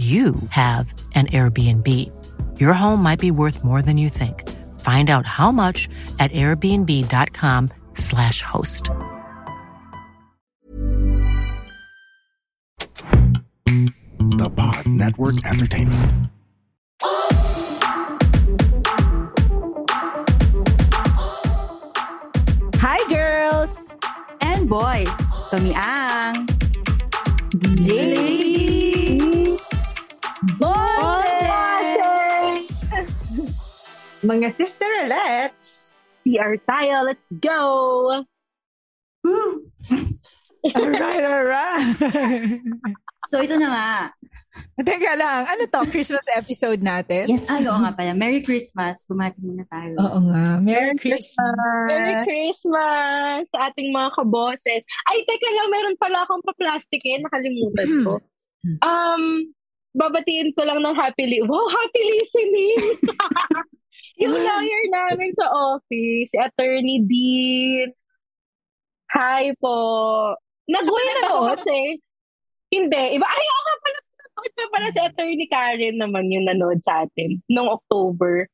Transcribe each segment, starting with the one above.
you have an Airbnb. Your home might be worth more than you think. Find out how much at airbnb.com/slash host. The Pod Network Entertainment. Hi girls and boys. Kami ang Lady Mga sisterlets. CR tayo. Let's go! Alright, alright. So ito na nga. Teka lang, ano to? Christmas episode natin? Yes, ay, oo nga pala. Merry Christmas. Bumati muna tayo. Oo nga. Merry Christmas. Merry Christmas sa ating mga kaboses. Ay, teka lang, meron pala akong pa-plastikin. Nakalimutan ko. Um, babatiin ko lang ng happy li- Wow, happy listening! yung lawyer namin sa office, si Attorney Dean. Hi po. Nagulat ako kasi. Hindi. Iba, ay, ako nga pala. Pa pala si Attorney Karen naman yung nanood sa atin noong October.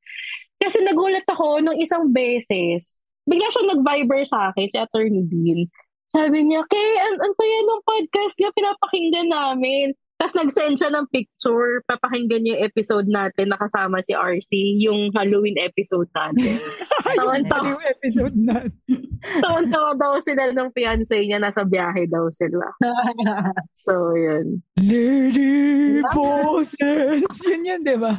Kasi nagulat ako nung isang beses. Bigla siya nag-viber sa akin, si Attorney Dean. Sabi niya, Kay, ang, ang saya ng podcast niya, pinapakinggan namin. Tapos nag-send siya ng picture, papakinggan niya yung episode natin, nakasama si RC, yung Halloween episode natin. Yung episode natin. tawan-tawa daw sila ng fiancé niya, nasa biyahe daw sila. So, yun. Lady Bosses! Yun yun, di ba?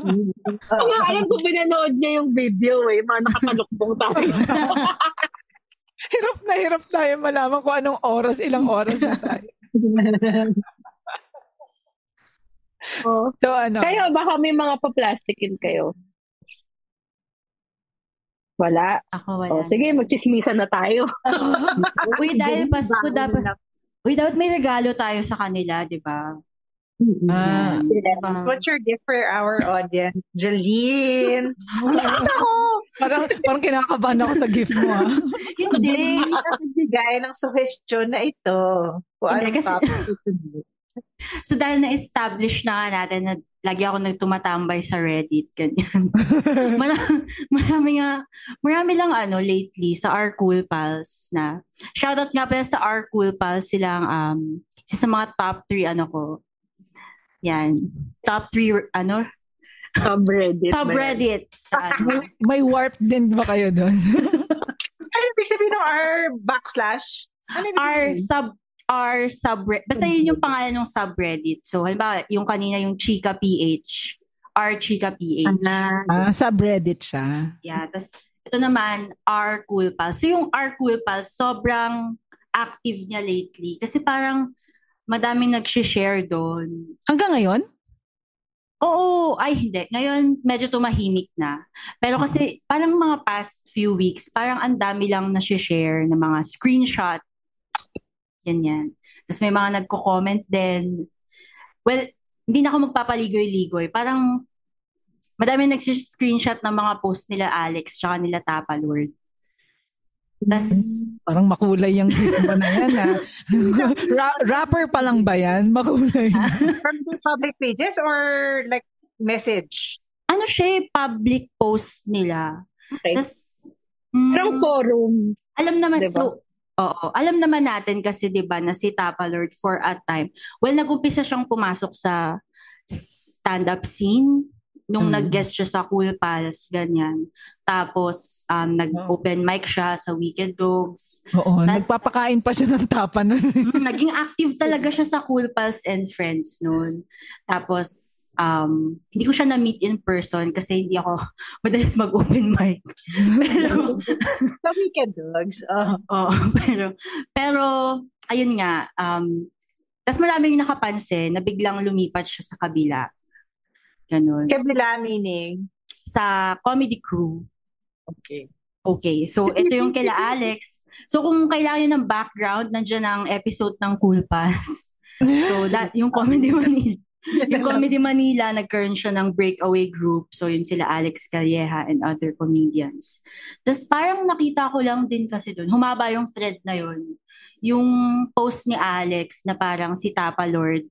Kaya alam ko pinanood niya yung video eh, mga nakatalukbong tayo. Hirap na hirap tayo malaman kung anong oras, ilang oras na tayo. Oh. So ano? Kayo, baka may mga pa-plastikin kayo. Wala. Ako wala. Oh, sige, magchismisan na tayo. Uy, dahil Pasko dapat... Uy, dapat may regalo tayo sa kanila, di ba? Ah. Diba? What's your gift for our audience? Jeline. Ako! Parang, parang kinakabahan ako sa gift mo, ah. Hindi. Nagbigay ng suggestion na ito. Kung Hindi, anong kasi-. So dahil na-establish na nga natin na lagi ako nagtumatambay sa Reddit, ganyan. marami, marami nga, marami lang ano lately sa Our Cool Pals na. Shoutout nga pala sa Our Cool Pals silang, um, isa sa mga top 3 ano ko. Yan. Top 3 ano? Subreddit. Top Reddit. Sa, ano. May warp din ba kayo doon? Ano ibig sabihin ng R backslash? Ano sabihin? sub our subreddit. Basta yun yung pangalan ng subreddit. So, halimbawa, yung kanina yung Chika PH. R Chika PH. ah, subreddit siya. Yeah, tas ito naman, R Cool Pals. So yung R Cool Pals, sobrang active niya lately. Kasi parang madaming nag-share doon. Hanggang ngayon? Oo, ay hindi. Ngayon, medyo tumahimik na. Pero kasi, parang mga past few weeks, parang ang dami lang na-share ng mga screenshot. Ganyan. Tapos may mga nagko-comment din. Well, hindi na ako magpapaligoy-ligoy. Parang madami nag-screenshot ng mga post nila Alex tsaka nila Tapalord. Tas, Parang makulay yung gift mo na yan, ha? Ra- rapper pa lang ba yan? Makulay. From the public pages or like message? ano siya, eh, public post nila. Okay. Tas, mm, Parang forum. alam naman, Diba? so, oo, alam naman natin kasi 'di ba na si Tapalord for a time. Well, nag-umpisa siyang pumasok sa stand-up scene nung Mm. nag-guest siya sa Cool Pals, ganyan. Tapos, um, nag-open mic siya sa Wicked Dogs. Oo, Tas- nagpapakain pa siya ng tapa nun. Mm, naging active talaga siya sa Cool Pals and Friends noon. Tapos, um, hindi ko siya na-meet in person kasi hindi ako madalas mag-open mic. Pero, Sa weekend dogs. Uh, Oo, pero, pero, ayun nga, um, tas maraming nakapansin na biglang lumipat siya sa kabila. Ganun. kabila meaning. Sa comedy crew. Okay. Okay, so ito yung kila Alex. So kung kailangan nyo ng background, nandiyan ang episode ng Cool Pass. So that, yung Comedy Manila. Yung Comedy Manila, nagkaroon siya ng breakaway group. So yun sila Alex Calleja and other comedians. Tapos parang nakita ko lang din kasi doon, humaba yung thread na yun. Yung post ni Alex na parang si Tapa Lord,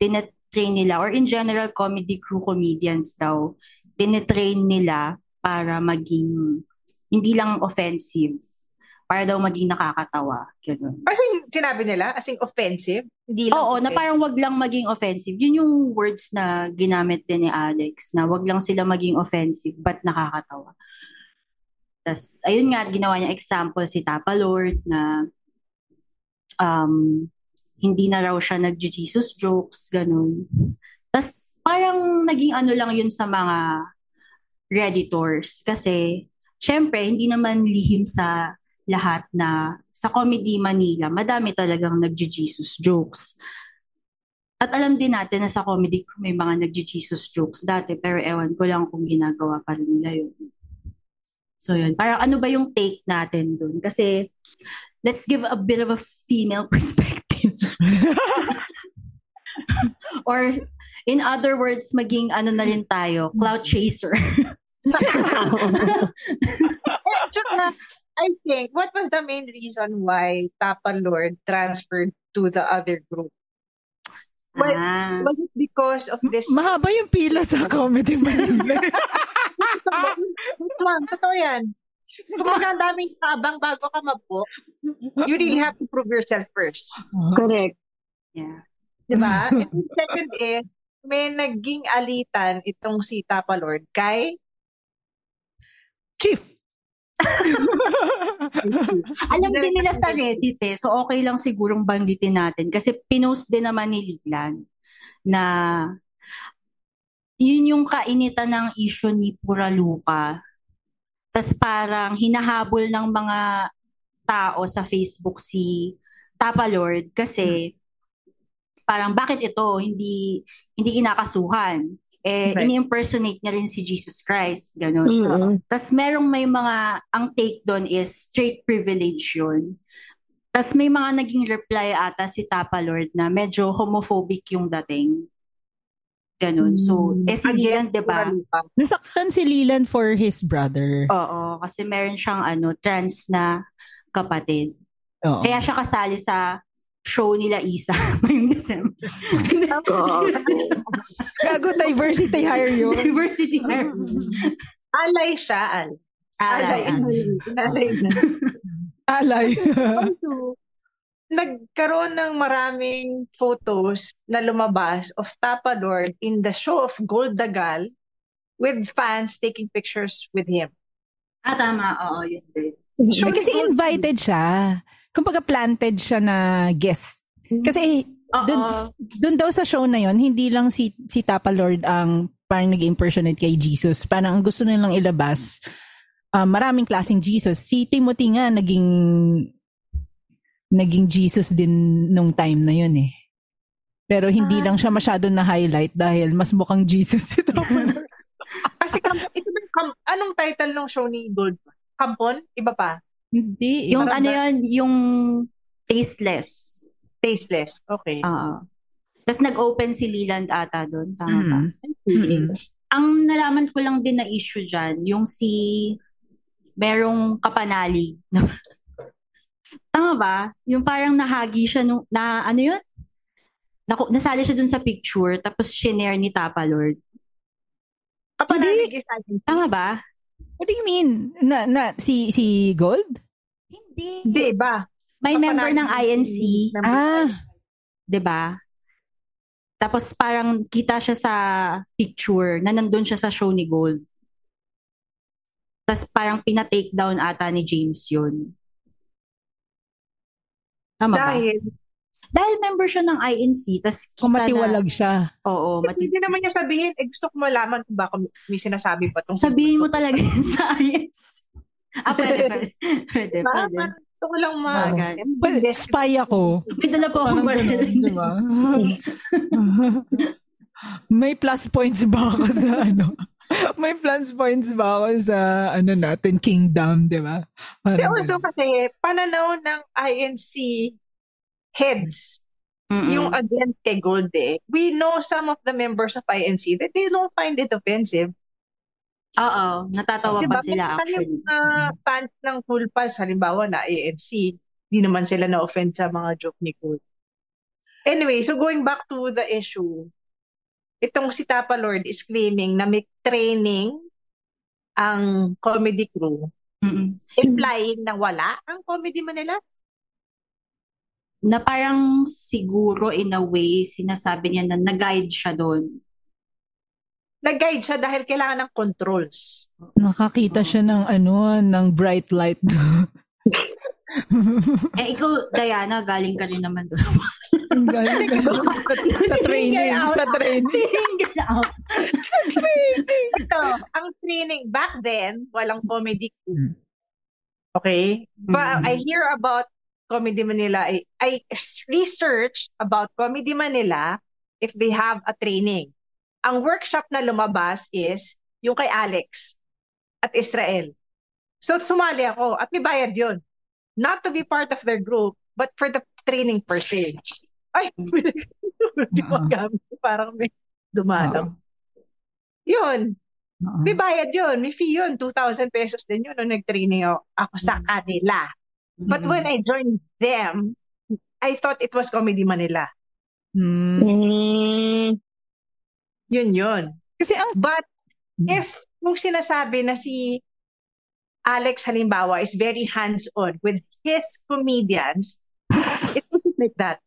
tinetrain nila, or in general, comedy crew comedians daw, tinetrain nila para maging hindi lang offensive, para daw maging nakakatawa. Ganun. As in, sinabi nila, as in offensive. Hindi lang Oo, na offensive. parang wag lang maging offensive. Yun yung words na ginamit din ni Alex, na wag lang sila maging offensive, but nakakatawa. Tapos, ayun nga, ginawa niya example si Tapa Lord na um, hindi na raw siya nag-Jesus jokes, ganun. Tapos, parang naging ano lang yun sa mga redditors. Kasi, syempre, hindi naman lihim sa lahat na sa Comedy Manila, madami talagang nag-Jesus jokes. At alam din natin na sa comedy crew may mga nag-Jesus jokes dati, pero ewan ko lang kung ginagawa pa rin nila yun. So yun, parang ano ba yung take natin dun? Kasi let's give a bit of a female perspective. Or in other words, maging ano na rin tayo, cloud chaser. I think, what was the main reason why Tapa Lord transferred to the other group? Was, ah. was it because of this? Mahaba yung pila sa comedy Manila. Totoo yan. Kumbaga ang daming tabang bago ka mabook, you really have to prove yourself first. Correct. Yeah. Diba? And second is, may naging alitan itong si Tapa Lord kay Chief. Alam din nila sa Reddit eh. So okay lang sigurong banggitin natin. Kasi pinost din naman ni Lilan na yun yung kainitan ng issue ni Puraluka. Tapos parang hinahabol ng mga tao sa Facebook si Tapa Lord kasi parang bakit ito hindi hindi kinakasuhan eh Right. ini-impersonate niya rin si Jesus Christ ganun Mm-mm. Tapos merong may mga, ang take doon is straight privilege yun. Tapos may mga naging reply ata si Tapa Lord na medyo homophobic yung dating. Ganun. So, eh si Lilan, di ba? Nasaktan si Leland for his brother. Oo, kasi meron siyang ano, trans na kapatid. Oo. Kaya siya kasali sa show nila Isa ngayong December. Gago diversity hire yun. Diversity hire. Alay siya, al. Alay, alay. Alay na. Alay. Also, nagkaroon ng maraming photos na lumabas of Tapa Lord in the show of Gold Dagal with fans taking pictures with him. Ah, tama. Oo, yun din. Kasi invited siya. Kumbaga planted siya na guest. Kasi dun, Oo. dun daw sa show na yon hindi lang si, si Tapa Lord ang parang nag-impersonate kay Jesus. Parang ang gusto nilang ilabas, ah, maraming klaseng Jesus. Si Timothy nga naging naging Jesus din nung time na yun eh. Pero hindi lang siya masyado na highlight dahil mas mukhang Jesus Lord. Kasi kam- ito kam- anong title ng show ni Gold? Kampon? Iba pa? Hindi. Yung Parang ano ba- yun, yung tasteless. Tasteless. Okay. Oo. Tapos nag-open si Leland ata doon. Tama ba? Mm-mm. Ang nalaman ko lang din na issue dyan, yung si merong kapanalig. Tama ba? Yung parang nahagi siya nung, na ano yun? Naku, nasali siya dun sa picture, tapos shinare ni Tapa Lord. Kapanalig is. Tama ba? What do you mean? Na, na, si, si Gold? Hindi. Hindi ba? May member ng INC, member Ah, 'di ba? Tapos parang kita siya sa picture na nandun siya sa show ni Gold. Tapos parang pina-take down ata ni James yun. Tama ba? Dahil, Dahil member siya ng INC, tapos kita kumatiwalag na, siya. oo, mati- hindi naman niya sabihin, eh, gusto ko malaman kung baka may sinasabi pa tong sabihin mo talaga sa INC. Ah, pwede, pwede. Pwede, Parang pwede. gusto ko lang ma... Bagay. Well, spy ako. May dala po akong baril. di ba? May plus points ba ako sa ano? May plus points ba ako sa ano natin, Kingdom, di ba? Pero Parang also ganun. kasi, pananaw ng INC heads, Mm-mm. yung against kay Golde, we know some of the members of INC that they don't find it offensive. Oo, natatawa Diba? pa sila Kung actually. Yung mga fans ng Cool Pals, halimbawa na ANC, di naman sila na-offend sa mga joke ni Cool. Anyway, so going back to the issue, itong si Tapa Lord is claiming na may training ang comedy crew, Mm-mm. implying na wala ang comedy Manila. na parang siguro in a way, sinasabi niya na nag-guide siya doon. Nag-guide siya dahil kailangan ng controls. Nakakita siya ng ano, ng bright light. Eh, ikaw, Diana, galing ka rin naman doon. Galing ka. sa, sa training, sa training. Single out. Ito, ang training back then, walang comedy crew. Okay? But Mm. I hear about Comedy Manila. I, I research about Comedy Manila if they have a training. Ang workshop na lumabas is yung kay Alex at Israel. So sumali ako at may bayad yun. Not to be part of their group, but for the training per se. Ay, di Oo. magamit. Parang may dumalang. Yun. Oo. May bayad yun. May fee yun. 2,000 pesos din yun nung nag-training ako, ako sa kanila. But when I joined them, I thought it was Comedy Manila. Hmm. Mm. Yun yun. Kasi ang But if kung sinasabi na si Alex halimbawa is very hands-on with his comedians, it wasn't like that.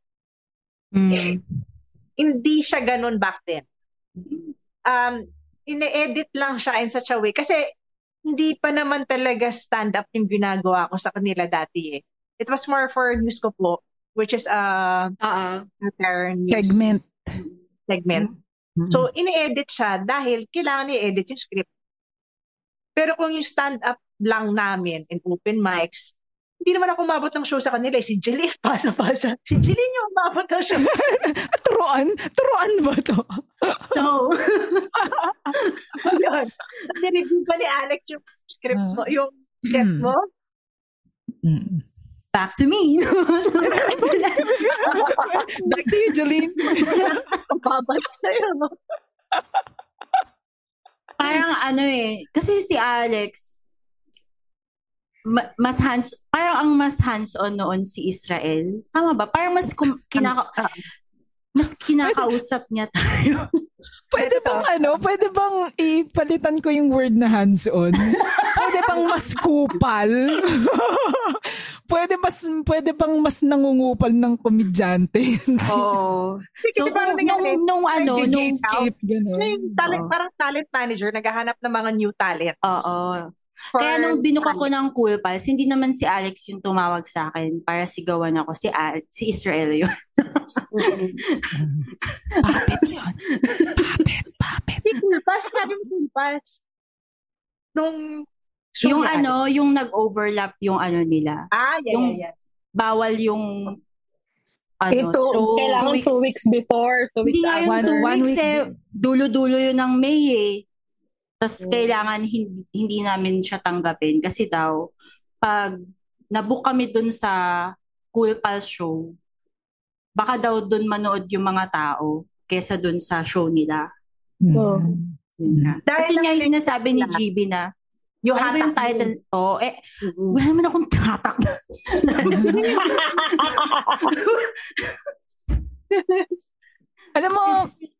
Mm. Hindi siya ganun back then. Um, ine-edit lang siya in such a way. Kasi hindi pa naman talaga stand-up yung ginagawa ko sa kanila dati eh. It was more for news ko po, which is a Oo. entire news segment. segment. Mm. So, ini-edit siya dahil kailangan i-edit yung script. Pero kung yung stand-up lang namin in open mics, hindi naman ako umabot ng show sa kanila. eh. Si Jeline, pasa-pasa. Si Jeline yung umabot ng show. turuan? Turuan ba to? So, Yun. Nireview pa ni Alex yung script mo, yung set Hmm. mo. Mm. back to me. Back to you, Jolene. Ang babad sa'yo. no? parang ano eh, kasi si Alex, ma- mas hands, parang ang mas hands-on noon si Israel. Tama ba? Parang mas kum- kinaka- mas kinakausap niya tayo. Pwede bang ano, pwede bang ipalitan ko yung word na hands-on? Pwede bang mas kupal? pwede mas pwede bang mas nangungupal ng komedyante? Oo. Kasi So, parang nung, nangyari, nung ano, nung, Gatekeep, gano'n. yung talent, Oo. parang talent manager, naghahanap ng mga new talents. oo. For Kaya nung binuka ko talent. ng Cool Pals, hindi naman si Alex yung tumawag sa akin para sigawan ako. Si, Al- si Israel yun. Puppet yun. Puppet, puppet. Si Kulpas, sabi mo Kulpas. Nung show yung Alex. ano, yung nag-overlap yung ano nila. Ah, yeah, yung- yeah, yeah. Bawal yung ano, Ito, so, kailangan two weeks before, two weeks Hindi nga yung after. two one weeks week eh. Dulo-dulo yun ng May eh. Tapos Mm. kailangan hindi, hindi namin siya tanggapin kasi daw pag nabook kami dun sa Cool Pals show, baka daw doon manood yung mga tao kesa doon sa show nila. So, Yun nga. Kasi nga yung sinasabi ni GB na, Yung ano ba yung title to? Eh, wala naman akong tatak. Alam mo,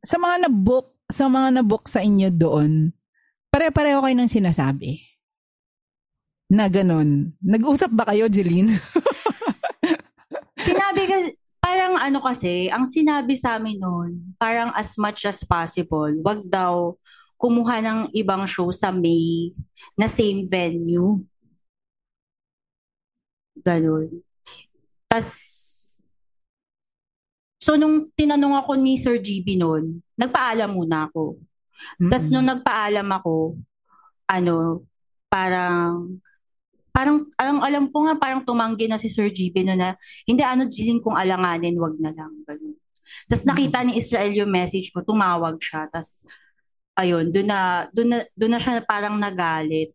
sa mga na-book, sa mga na-book sa inyo doon, pare-pareho kayo ng sinasabi. Na ganun. Nag-usap ba kayo, Jeline? sinabi ka, parang ano kasi, ang sinabi sa amin noon, parang as much as possible, wag daw kumuha ng ibang show sa May na same venue. Ganun. Tas, so nung tinanong ako ni Sir GB noon, nagpaalam muna ako. Tas nung nagpaalam ako, ano, parang parang alam alam ko nga parang tumanggi na si Sir GB no na hindi ano Jilin kung alanganin wag na lang ganun. Tapos nakita ni Israel yung message ko, tumawag siya. Tapos ayun, doon na doon na doon na siya parang nagalit.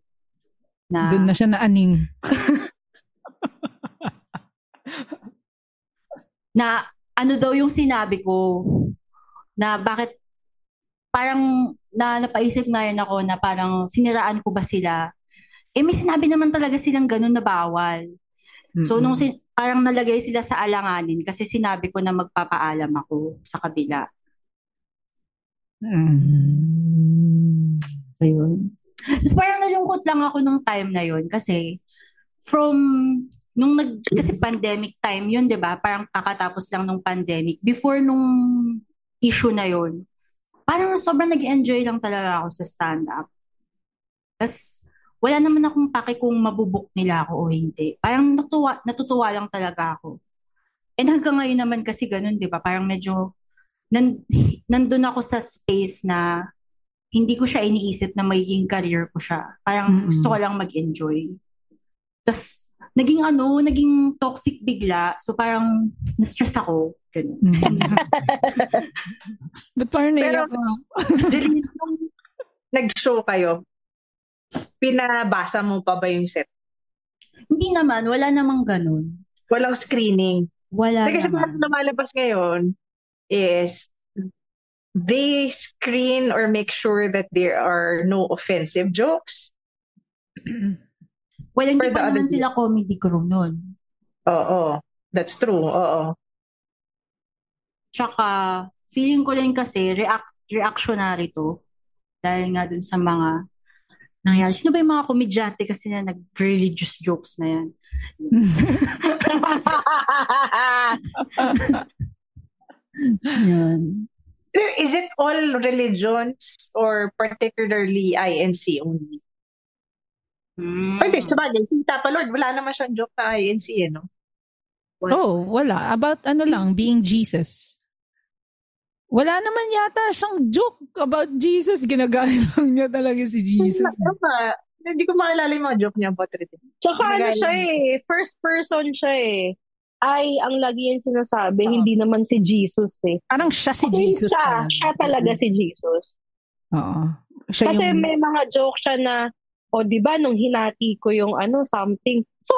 Na Doon na siya naaning. na ano daw yung sinabi ko na bakit parang na napaisip ngayon ako na parang siniraan ko ba sila eh may sinabi naman talaga silang ganun na bawal. So nung sin- parang nalagay sila sa alanganin kasi sinabi ko na magpapaalam ako sa kabila. Mm. Ayun. Tapos parang nalungkot lang ako nung time na yun kasi from nung nag kasi pandemic time yun, 'di ba? Parang kakatapos lang nung pandemic. Before nung issue na yun, parang sobrang nag-enjoy lang talaga ako sa stand-up. Tapos wala naman akong pake kung mabubuk nila ako o hindi. Parang natuwa, natutuwa lang talaga ako. And hanggang ngayon naman kasi ganun, di ba? Parang medyo nan, nandun ako sa space na hindi ko siya iniisip na magiging career ko siya. Parang Mm-mm. gusto ko lang mag-enjoy. Tapos, naging ano, naging toxic bigla. So parang, na-stress ako. Ganun. But parang Pero- naiyak ako. Jeline, nung nag-show kayo, pinabasa mo pa ba yung set? Hindi naman, wala namang ganun. Walang screening. Wala Kasi naman. parang lumalabas ngayon is they screen or make sure that there are no offensive jokes. Well, hindi pa naman sila comedy crew nun. Oo. That's true. Oo. Tsaka, feeling ko rin kasi, react, reactionary to. Dahil nga dun sa mga nangyari. Sino ba yung mga komedyante kasi na nag-religious jokes na yan? Pero is it all religions or particularly INC only? Mm. Pwede, sabagay. Si Tapa Lord, wala naman siyang joke na INC, eh, no? Oh, wala. About ano lang, being Jesus. Wala naman yata siyang joke about Jesus. Ginagaya lang niya talaga si Jesus. Hindi ko makilala yung mga joke niya about Trinity. Tsaka ano siya eh, first person siya eh. Ay, ang lagi yan sinasabi, hindi naman si Jesus eh. Parang siya si Kasi Jesus. Siya, talaga. siya talaga si Jesus. Oo. Siya Kasi yung, may mga joke siya na, o di ba nung hinati ko yung ano, something. So,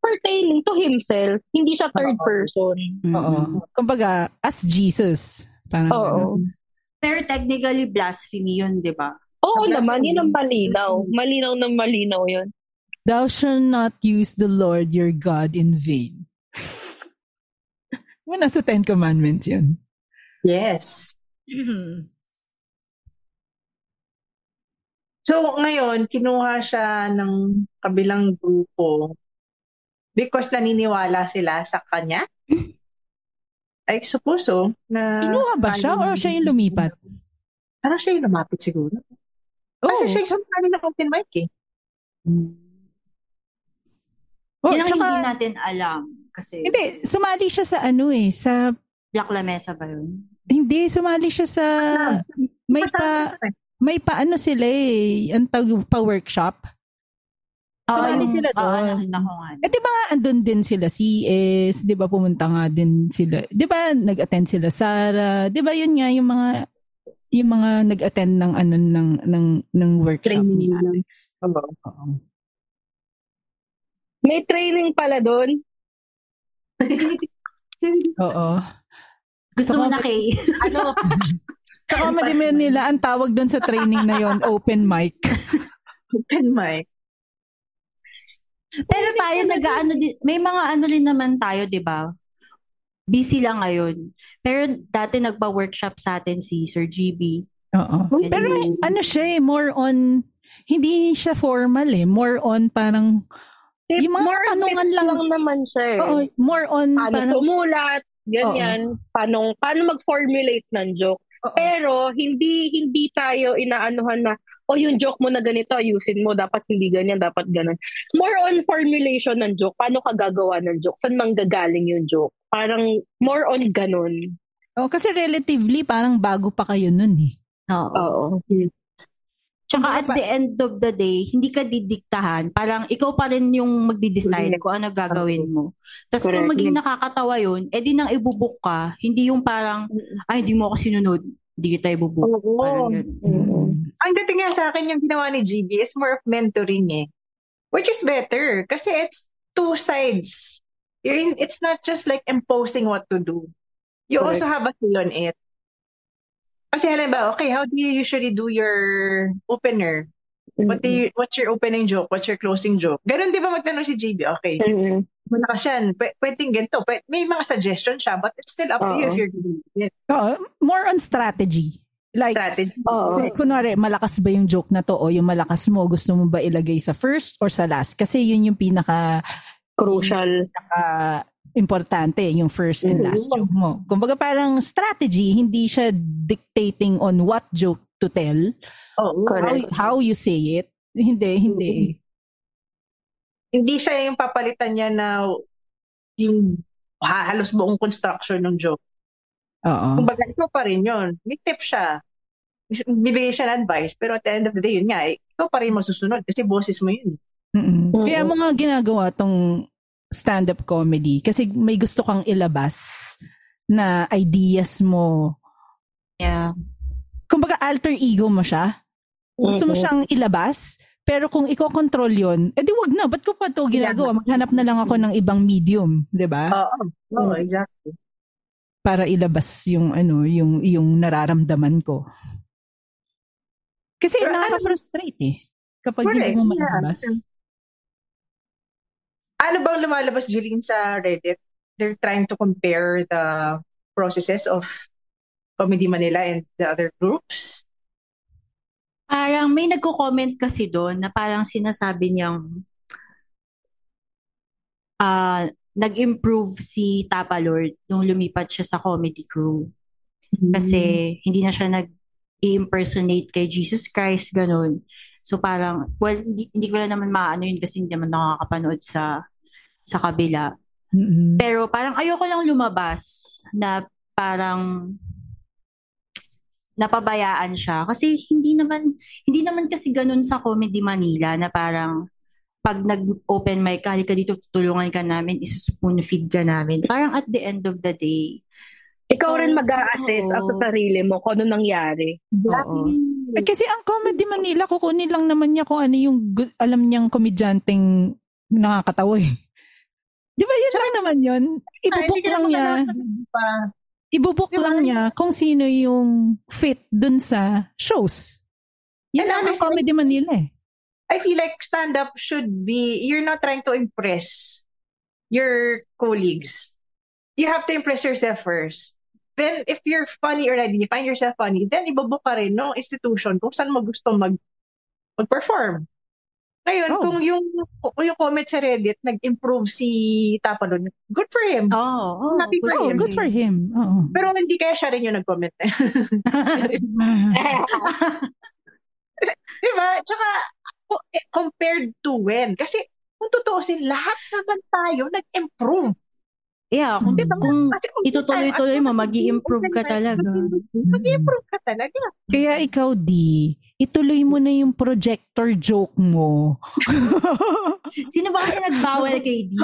pertaining to himself, hindi siya third Oo. person. oo. Kumbaga, as Jesus. Parang Oo. ganun. Pero technically, blasphemy yun, di ba? Oo naman, yun ang malinaw. Malinaw na malinaw yun. Thou shalt not use the Lord your God in vain. Diba nasa Ten Commandments yun? Yes. So, ngayon, kinuha siya ng kabilang grupo because naniniwala sila sa kanya? I suppose so. Na Kinuha ba siya or siya yung lumipat? Parang siya yung lumapit siguro. Oh, Kasi siya yung sumali ng open mic eh. oh, Yan ang tsaka- hindi natin alam. Kasi Hindi, sumali siya sa ano eh, sa, Black Lamesa ba yun? hindi, sumali siya sa, may pa, may pa ano sila eh, ang tawag pa workshop. Sumali yung- sila Oo, doon. nakita ko nga. Eh, di ba nga, andun din sila CS, di ba pumunta nga din sila, di ba nag-attend sila Sara, di ba yun nga yung mga, yung mga nag-attend ng ano ng ng ng workshop ni Training. Alex. Oo. Oo. May training pala doon. Oo. Gusto mo na kay... ano, Sa Comedy Manila, ang tawag doon sa training na yon open mic. open mic. Pero tayo nag-ano din, may mga ano rin naman tayo, 'di ba? Busy lang ngayon. Pero dati nagpa-workshop sa atin si Sir GB. Oo. Pero ano siya eh, more on, hindi siya formal eh. More on parang, Eh, yung mga more tanungan lang. lang naman siya eh. Oo, more on paano parang, sumulat, ganyan, paano paano mag-formulate ng joke. Pero hindi hindi tayo inaanuhan na o yung joke mo na ganito, ayusin mo, dapat hindi ganyan, dapat ganun. More on formulation ng joke, paano ka gagawa ng joke, saan manggagaling yung joke. Parang more on ganun. oh, kasi relatively parang bago pa kayo nun eh. Oo. Oo. Tsaka at the end of the day, hindi ka didiktahan. Parang ikaw pa rin yung magdi-decide Correct. kung ano gagawin mo. Tapos kung maging nakakatawa yun, edi nang ibubuk ka. Hindi yung parang, ay, hindi mo ako sinunod. Hindi kita ibubuk. Oo. Parang ganun. Ang dating nga sa akin yung ginawa ni GB is more of mentoring eh. Which is better kasi it's two sides. You're in, it's not just like imposing what to do. You Correct. also have a say on it. Kasi halimbawa, okay, how do you usually do your opener? What do you, what's your opening joke? What's your closing joke? Ganun di ba magtanong si GB? Okay, malakas yan. P- pwedeng ganito. Pwede, may mga suggestions siya, but it's still up to you if you're doing it. Oo, more on strategy. Like, Strategy. Kun- kunwari, malakas ba yung joke na to o yung malakas mo, gusto mo ba ilagay sa first or sa last? Kasi yun yung pinaka, Crucial. pinaka importante, yung first and last joke mo. Kumbaga parang strategy, hindi siya dictating on what joke to tell, Oo. how, Correct. how you say it. Hindi, hindi. hindi siya yung papalitan niya na yung ha- halos buong construction ng joke. Oo. Kumbaga, ikaw pa rin yun. May tip siya. Bibigay siya ng advice, pero at the end of the day, yun nga, eh, ikaw pa rin masusunod kasi boses mo yun. Mm-mm. Kaya mga ginagawa tong stand-up comedy kasi may gusto kang ilabas na ideas mo. Yeah. Kumbaga alter ego mo siya. Gusto mo siyang ilabas, pero kung iko-control yon, edi wag na. Ba't ko pa to ginagawa? Maghanap na lang ako ng ibang medium, 'di ba? Oo. Oo, exactly. Para ilabas yung ano, yung yung nararamdaman ko. Kasi ano- nakaka-frustrate eh. Kapag hindi mo yeah. Ano bang lumalabas, Jeline, sa Reddit? They're trying to compare the processes of Comedy Manila and the other groups. Parang may nagko-comment kasi doon na parang sinasabi niyang ah nag-improve si Tapa Lord nung lumipat siya sa comedy crew. Kasi hindi na siya nag-impersonate kay Jesus Christ, ganun. So parang, well, hindi, hindi ko na naman maano yun kasi hindi naman nakakapanood sa sa kabila. Mm-mm. Pero parang ayoko lang lumabas na parang napabayaan siya kasi hindi naman hindi naman kasi ganun sa Comedy Manila na parang pag nag-open mic ka, halika dito, tutulungan ka namin, isuspoon feed ka namin. Parang at the end of the day, Ikaw rin mag-a-assess ang sa sarili mo kung ano nangyari. oo. Eh, kasi ang Comedy Manila, kukunin lang naman niya kung ano yung alam niyang komedyanteng nakakatawa eh. Di ba yun lang naman yun? Ibubok lang niya. Pa. Ibubok Di ba? lang niya kung sino yung fit dun sa shows. Yan And lang ang honestly- Comedy Manila eh. I feel like stand-up should be, you're not trying to impress your colleagues. You have to impress yourself first. Then, if you're funny already, you find yourself funny, then ibubuk ka rin ng institution kung saan mo gusto mag, mag-perform. Ngayon, Oh. kung yung, yung comment sa Reddit, nag-improve si Tapalon, good for him. Oo, oh, Happy for Oh, him. good for him. Oo. Pero hindi kaya siya rin yung nag-comment. diba? Tsaka, eh, compared to when? Kasi, kung tutuusin, lahat naman tayo nag-improve. Yeah, kung, Diba? kung Kasi itutuloy-tuloy mo, mag improve ka talaga. Mag-improve ka talaga. Kaya ikaw, di, ituloy mo na yung projector joke mo. Sino ba kaya nagbawal kay D?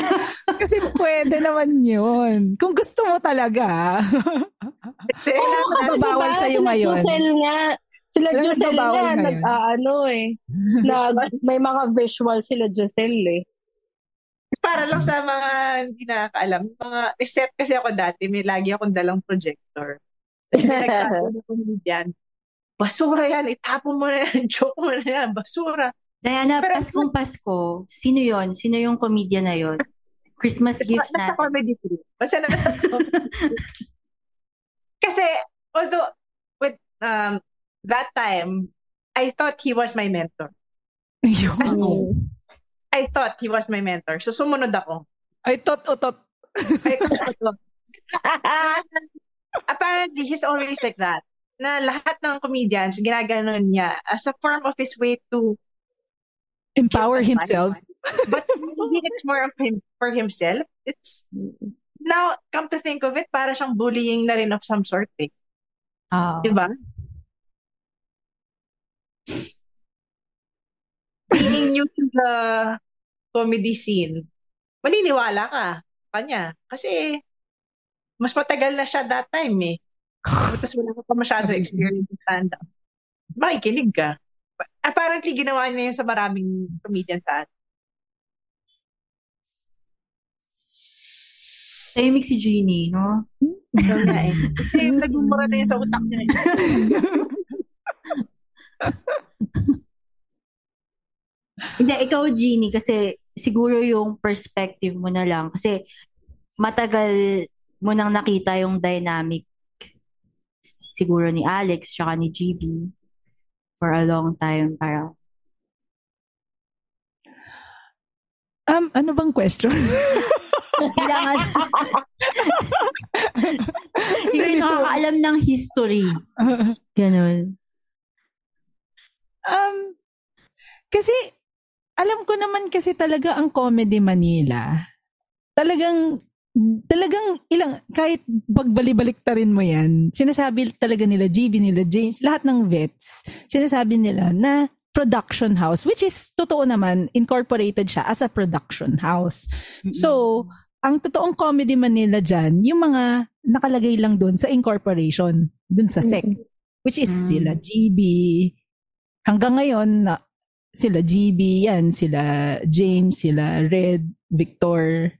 Kasi pwede naman yun. Kung gusto mo talaga. Oo, kasi Mababawal diba, sa'yo sila ngayon. Josel nga. Sila Sila nagbabawal nga, nag, ah, ano eh. nag, may mga visual sila Josel eh. Para lang sa mga hindi nakakaalam, mga set kasi ako dati, may lagi akong dalang projector. Nagsabi ng comedian, basura yan, itapon mo na yan, joke mo na yan, basura. Diana, Pero- Paskong Pasko, sino yon? Sino yung comedian na yon? Christmas gift Nasa natin. comedy group. Basta nasa Kasi, although, with um, that time, I thought he was my mentor. Ayun. As I thought he was my mentor. So, sumunod ako. Ay, tot, otot. I thought, apparently, he's always like that. Na lahat ng comedians, ginaganon niya as a form of his way to Empower himself. but hindi it's more of him for himself. It's now come to think of it, para siyang bullying na rin of some sort eh. Ah. Diba? Being new to the comedy scene, maniniwala ka kanya. Kasi mas matagal na siya that time eh. Tapos wala ka pa masyado experience in stand-up. Makikinig ka. Apparently, ginawa niya yun sa maraming comedian sa atin. Tahimik si Jeannie, no? Ikaw na eh. Kasi nagmumura na yun sa utak niya. Hindi, ikaw, Jeannie, kasi siguro yung perspective mo na lang. Kasi matagal mo nang nakita yung dynamic siguro ni Alex tsaka ni GB for a long time. Parang, Um, ano bang question? kailangan... Ikaw yung nakakaalam ng history. Ganon. um, kasi, alam ko naman kasi talaga ang Comedy Manila, talagang, talagang ilang, kahit bagbalik rin mo yan, sinasabi talaga nila, GB nila, James, lahat ng vets, sinasabi nila na production house, which is, totoo naman, incorporated siya as a production house. So, ang totoong Comedy Manila dyan, yung mga nakalagay lang doon sa incorporation, doon sa SEC, which is Mm. sila GB, hanggang ngayon, na, sila GB, yan, sila James, sila Red, Victor,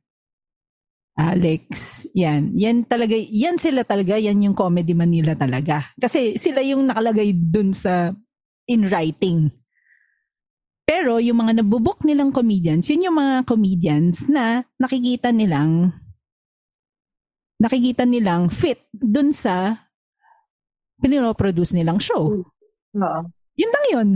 Alex, yan. Yan talaga, yan sila talaga, yan yung Comedy Manila talaga. Kasi sila yung nakalagay dun sa in writing. Pero yung mga nabubok nilang comedians, yun yung mga comedians na nakikita nilang nakikita nilang fit dun sa pininoproduce nilang show. Oo. Yun lang yun.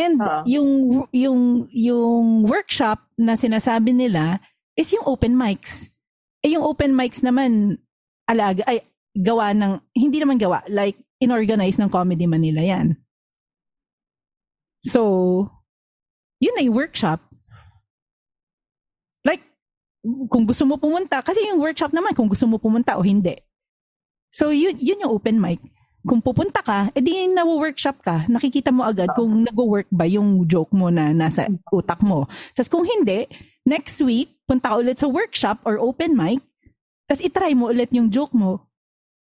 And Oo. yung yung yung workshop na sinasabi nila is yung open mics. Eh yung open mics naman alaga ay gawa ng hindi naman gawa like inorganize ng Comedy Manila yan. So, yun ay workshop. Like, kung gusto mo pumunta, kasi yung workshop naman, kung gusto mo pumunta o hindi. So, yun, yun yung open mic. Kung pupunta ka, edi na-workshop ka, nakikita mo agad kung nag-work ba yung joke mo na nasa utak mo. Tapos kung hindi, next week, punta ka ulit sa workshop or open mic, tapos itry mo ulit yung joke mo.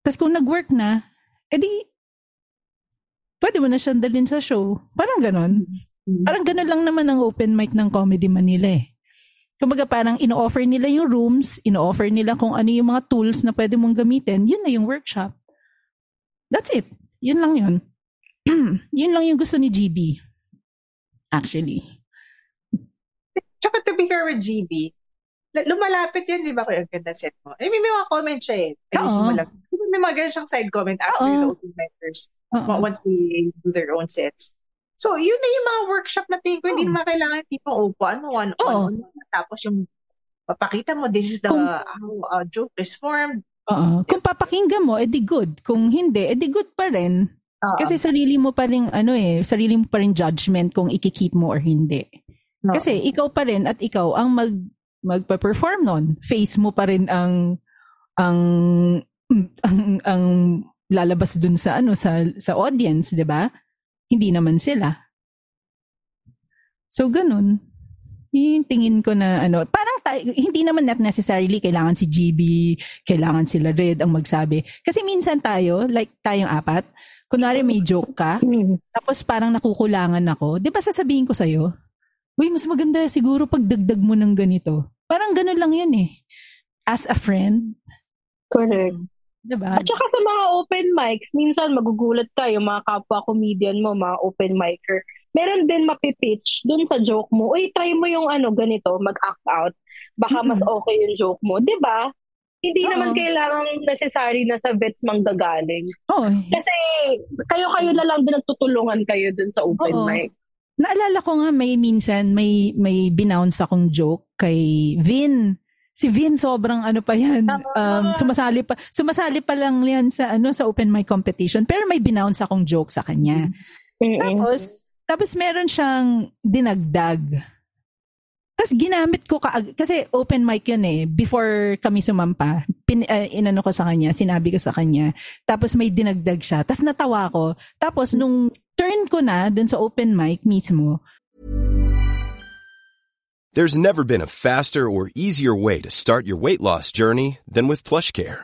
Tapos kung nag-work na, edi pwede mo na siyang dalhin sa show. Parang ganon. Parang ganon lang naman ang open mic ng Comedy Manila eh. Kumbaga parang ino-offer nila yung rooms, ino-offer nila kung ano yung mga tools na pwede mong gamitin, yun na yung workshop. That's it. Yun lang yun. yun lang yung gusto ni GB. Actually. Tsaka to be fair with GB, lumalapit yan, di ba, kung ang ganda set mo? I mean, may mga comment siya eh. Ayusin mo lang. May mga ganun siyang side comment after Oo. the open micers Oo. once they do their own sets. So, yun na yung mga workshop na tingin ko, hindi naman kailangan tipong upuan mo, one Oo. on one. Tapos yung papakita mo, this is the how a joke is formed. Oo. Kung papakinggan mo, edi good. Kung hindi, edi good pa rin. Oo. Kasi sarili mo pa rin, ano eh, sarili mo pa rin judgment kung ikikip mo or hindi. Oo. Kasi ikaw pa rin at ikaw ang mag magpa-perform nun. Face mo pa rin ang ang ang, ang lalabas dun sa ano sa sa audience, 'di ba? Hindi naman sila. So ganun. Yun yung tingin ko na ano, parang tayo, hindi naman not necessarily kailangan si GB, kailangan sila Red ang magsabi. Kasi minsan tayo, like tayong apat, kunwari may joke ka, tapos parang nakukulangan ako, di ba sasabihin ko sa'yo, Uy, mas maganda siguro pag dagdag mo ng ganito. Parang ganun lang yun eh. As a friend. Correct. Diba? At saka sa mga open mics, minsan magugulat ka yung mga kapwa comedian mo, mga open micer. Meron din mapipitch dun sa joke mo. Uy, try mo yung ano, ganito, mag-act out. Baka mas okay yung joke mo. 'Di ba? Hindi Oo. naman kailangan necessary na sa vets manggagaling. Oo. Kasi kayo-kayo na lang din nagtutulungan kayo dun sa open Oo. mic. Naalala ko nga may minsan may may binounce akong joke kay Vin. Si Vin sobrang ano pa yan. Um, sumasali pa sumasali pa lang yan sa ano sa open mic competition pero may binounce akong joke sa kanya. Tapos tapos meron siyang dinagdag. Tapos ginamit ko ka kasi open mic yun eh before kami sumampa. Pin, uh, inano ko sa kanya, sinabi ko sa kanya. Tapos may dinagdag siya. Tapos natawa ko. Tapos nung turn ko na dun sa open mic mismo, There's never been a faster or easier way to start your weight loss journey than with PlushCare.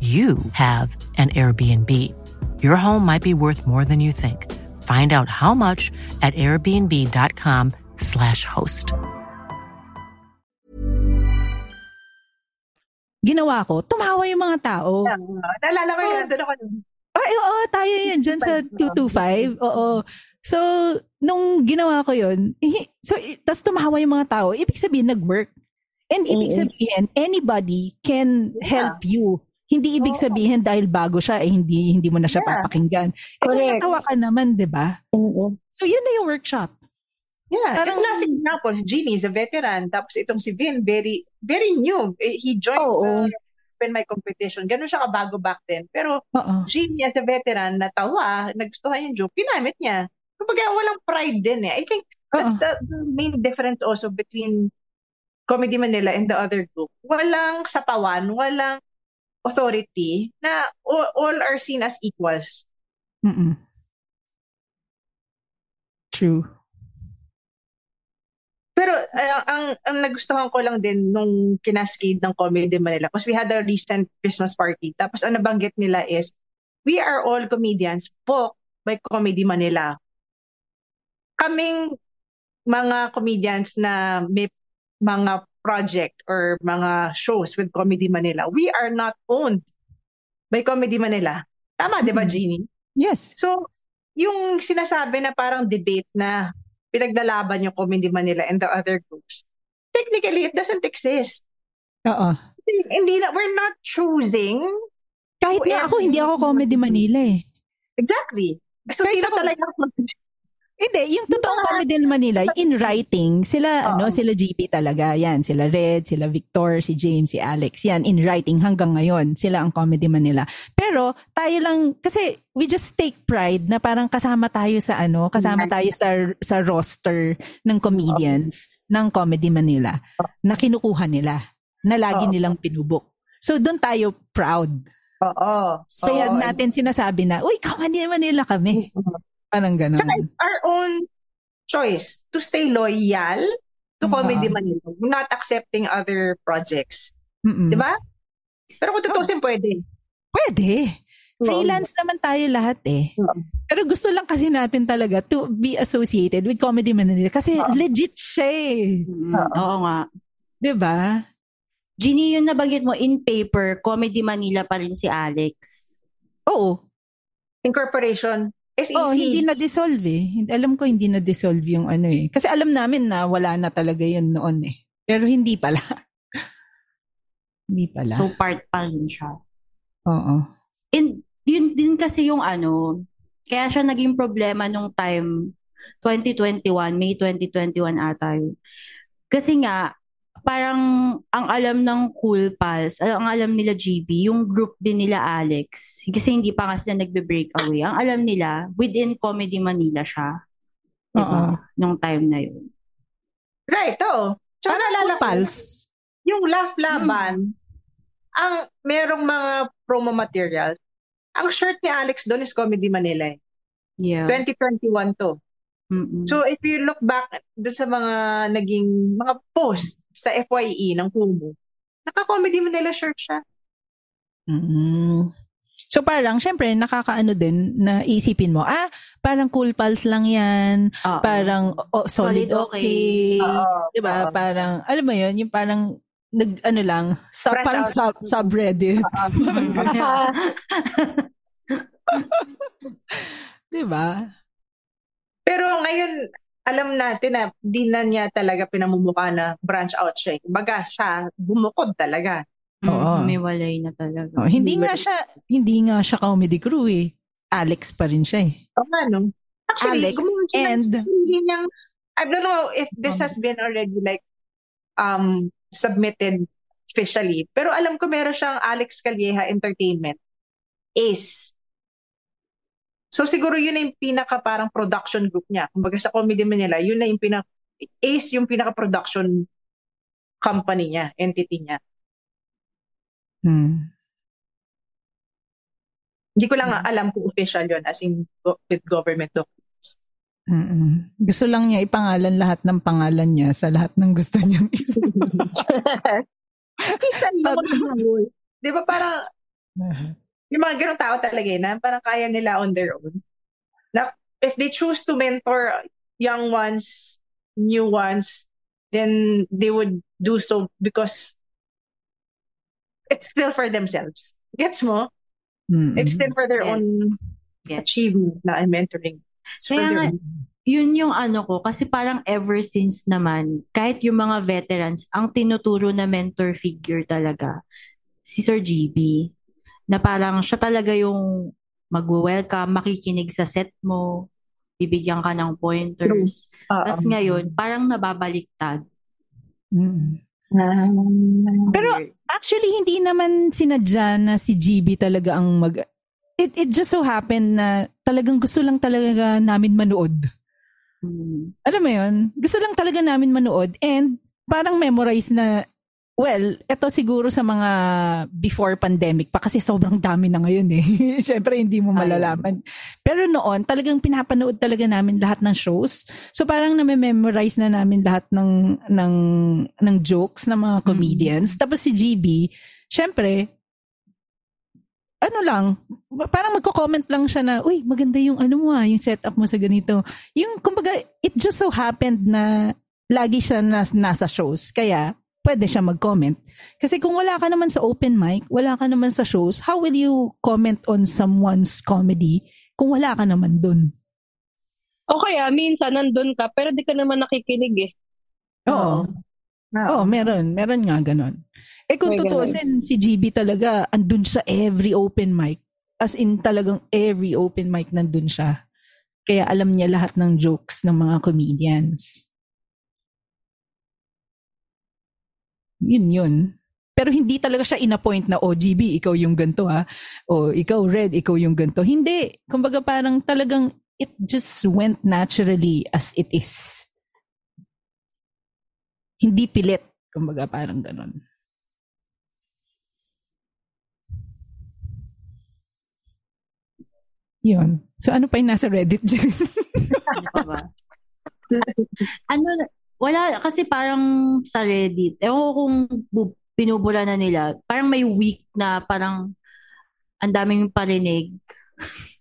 you have an Airbnb. Your home might be worth more than you think. Find out how much at airbnb.com/slash host. ginawa ko, tumawa yung mga tao. Naalala ko So- yun, nandun ako. Ay, oo, tayo yan dyan sa 225. Oo. So, nung ginawa ko yun, so, tas tumawa yung mga tao, ibig sabihin, nag-work. And ibig sabihin, anybody can help you. Hindi ibig sabihin dahil bago siya, eh, hindi hindi mo na siya Yeah. papakinggan. Eh, Correct. natawa ka naman, di ba? Oo. So, yun na yung workshop. Yeah, Parang- classic example, Jimmy is a veteran, tapos itong si Vin, very, very new. Eh, He joined Oo. the open mic competition. Ganun siya kabago back then. Pero Oo. Jimmy as a veteran, natawa, nagustuhan yung joke, ginamit niya. Kumbaga, walang pride din eh. I think that's the, the main difference also between Comedy Manila and the other group. Walang sapawan, walang authority na all, all are seen as equals. Mm-mm. True. Pero uh, ang ang nagustuhan ko lang din nung kinascade ng Comedy Manila because we had a recent Christmas party. Tapos ang nabanggit nila is we are all comedians booked by Comedy Manila. Kaming mga comedians na may mga project or mga shows with Comedy Manila, we are not owned by Comedy Manila. Tama, di ba, Mhm. Jeannie? Yes. So, yung sinasabi na parang debate na pinaglalaban yung Comedy Manila and the other groups, technically, it doesn't exist. Oo. Hindi na, we're not choosing. Kahit nga ako, hindi ako Comedy Manila eh. Exactly. So, Kahit sino ako- talaga Hindi, yung totoong Comedy Manila, in writing, sila, ano, sila GP talaga. Yan, sila Red, sila Victor, si James, si Alex. Yan, in writing hanggang ngayon, sila ang Comedy Manila. Pero, tayo lang, kasi we just take pride na parang kasama tayo sa ano, kasama tayo sa, sa roster ng comedians ng Comedy Manila na kinukuha nila, na lagi Oo. nilang pinubok. So, doon tayo proud. Oo. Kaya natin sinasabi na, uy, Comedy Manila kami. Parang Tsaka it's our own choice to stay loyal to Oo. Comedy Manila, not accepting other projects. Mm-mm. Di ba? Pero kung tutusin, pwede. Pwede. freelance naman tayo lahat eh. Pero gusto lang kasi natin talaga to be associated with Comedy Manila kasi legit siya eh. Oo nga. 'Di ba? Ginny, yung nabanggit mo in paper, Comedy Manila pa rin si Alex. Oo. Incorporation. SEC. Oh, hindi na-dissolve eh. Hindi- Alam ko hindi na-dissolve yung ano eh. Kasi alam namin na wala na talaga yun noon eh. Pero hindi pala. hindi pala. So part pa rin siya. Oo. And yun din kasi yung ano, kaya siya naging problema nung time 2021, May 2021 ata yun. Kasi nga, parang ang alam ng Cool Pals, ang alam nila GB, yung group din nila Alex, kasi hindi pa nga sila nagbe-break away. Ang alam nila, within Comedy Manila siya. Diba? Nung time na yun. Right, oo. Tsaka Parang Cool Pals. yung Laugh Laban, ang merong mga promo material, ang shirt ni Alex doon is Comedy Manila eh. Yeah. 2021 to. Mm-mm. So if you look back doon sa mga naging mga post sa FYE ng Kumu, naka-Comedy Manila shirt siya. mm So parang, syempre, nakakaano din na isipin mo, ah, parang cool pals lang yan, Oo. parang oh, solid, Solid okay. okay. Diba? oo. Parang, alam mo yun, yung parang, nag, ano lang, sa, parang sub, subreddit. diba? Pero ngayon, alam natin na di na niya talaga pinamumuka na branch out siya. eh. Baga siya, bumukod talaga. Oo. Humiwalay na talaga. Oh, hindi nga siya, hindi nga siya comedy crew eh. Alex pa rin siya eh. O nga, no? Actually, Alex gumawa siya ng and- niyang, I don't know if this has been already like um submitted officially. Pero alam ko meron siyang Alex Calleja Entertainment. Ace. So siguro yun na yung pinaka parang production group niya. Kumbaga sa Comedy Manila, yun na yung pinaka Ace yung pinaka production company niya, entity niya. Hmm. Hindi ko lang alam kung official yun as in go- with government documents. Mm-mm. Gusto lang niya ipangalan lahat ng pangalan niya sa lahat ng gusto niyang Isa yun. Di ba parang yung mga ganong tao talaga eh, na parang kaya nila on their own. Na if they choose to mentor young ones, new ones, then they would do so because it's still for themselves. Gets mo? Mm-mm. It's still for their Yes. own Yes. achievement na and mentoring. It's for Kaya their nga, yun yung ano ko, kasi parang ever since naman, kahit yung mga veterans, ang tinuturo na mentor figure talaga, si Sir GB, na parang siya talaga yung mag-welcome, makikinig sa set mo, bibigyan ka ng pointers. Oo. Tapos ngayon, parang nababaliktad. Mm. Pero actually hindi naman sinadya na si GB talaga ang mag it it just so happened na talagang gusto lang talaga namin manood. Hmm. Alam mo 'yun? Gusto lang talaga namin manood and parang memorize na well, ito siguro sa mga before pandemic pa kasi sobrang dami na ngayon eh. Syempre hindi mo malalaman. Pero noon, talagang pinapanood talaga namin lahat ng shows. So parang na-memorize na namin lahat ng ng ng jokes ng mga comedians. Tapos si GB, syempre ano lang, parang magko-comment lang siya na, uy, maganda yung ano mo ah, yung setup mo sa ganito. Yung, kumbaga, it just so happened na lagi siya nas, nasa shows. Kaya, pwede siya mag-comment. Kasi kung wala ka naman sa open mic, wala ka naman sa shows, how will you comment on someone's comedy kung wala ka naman dun? O kaya, minsan nandun ka, pero di ka naman nakikinig eh. Oo. Oo, meron. Meron nga ganon. Eh kung May tutuusin, si GB talaga, andun siya every open mic. As in talagang every open mic nandun siya. Kaya alam niya lahat ng jokes ng mga comedians. Yun yun. Pero hindi talaga siya in-appoint na, oh, GB, ikaw yung ganto ha. O ikaw, Red, ikaw yung ganto. Hindi. Kumbaga parang talagang it just went naturally as it is. Hindi pilit. Kumbaga parang ganon. Yun. So ano pa yung nasa Reddit dyan? Ano pa ba? ano, wala, kasi parang sa Reddit, ewan ko kung bu- binubura na nila, parang may week na parang ang daming parinig.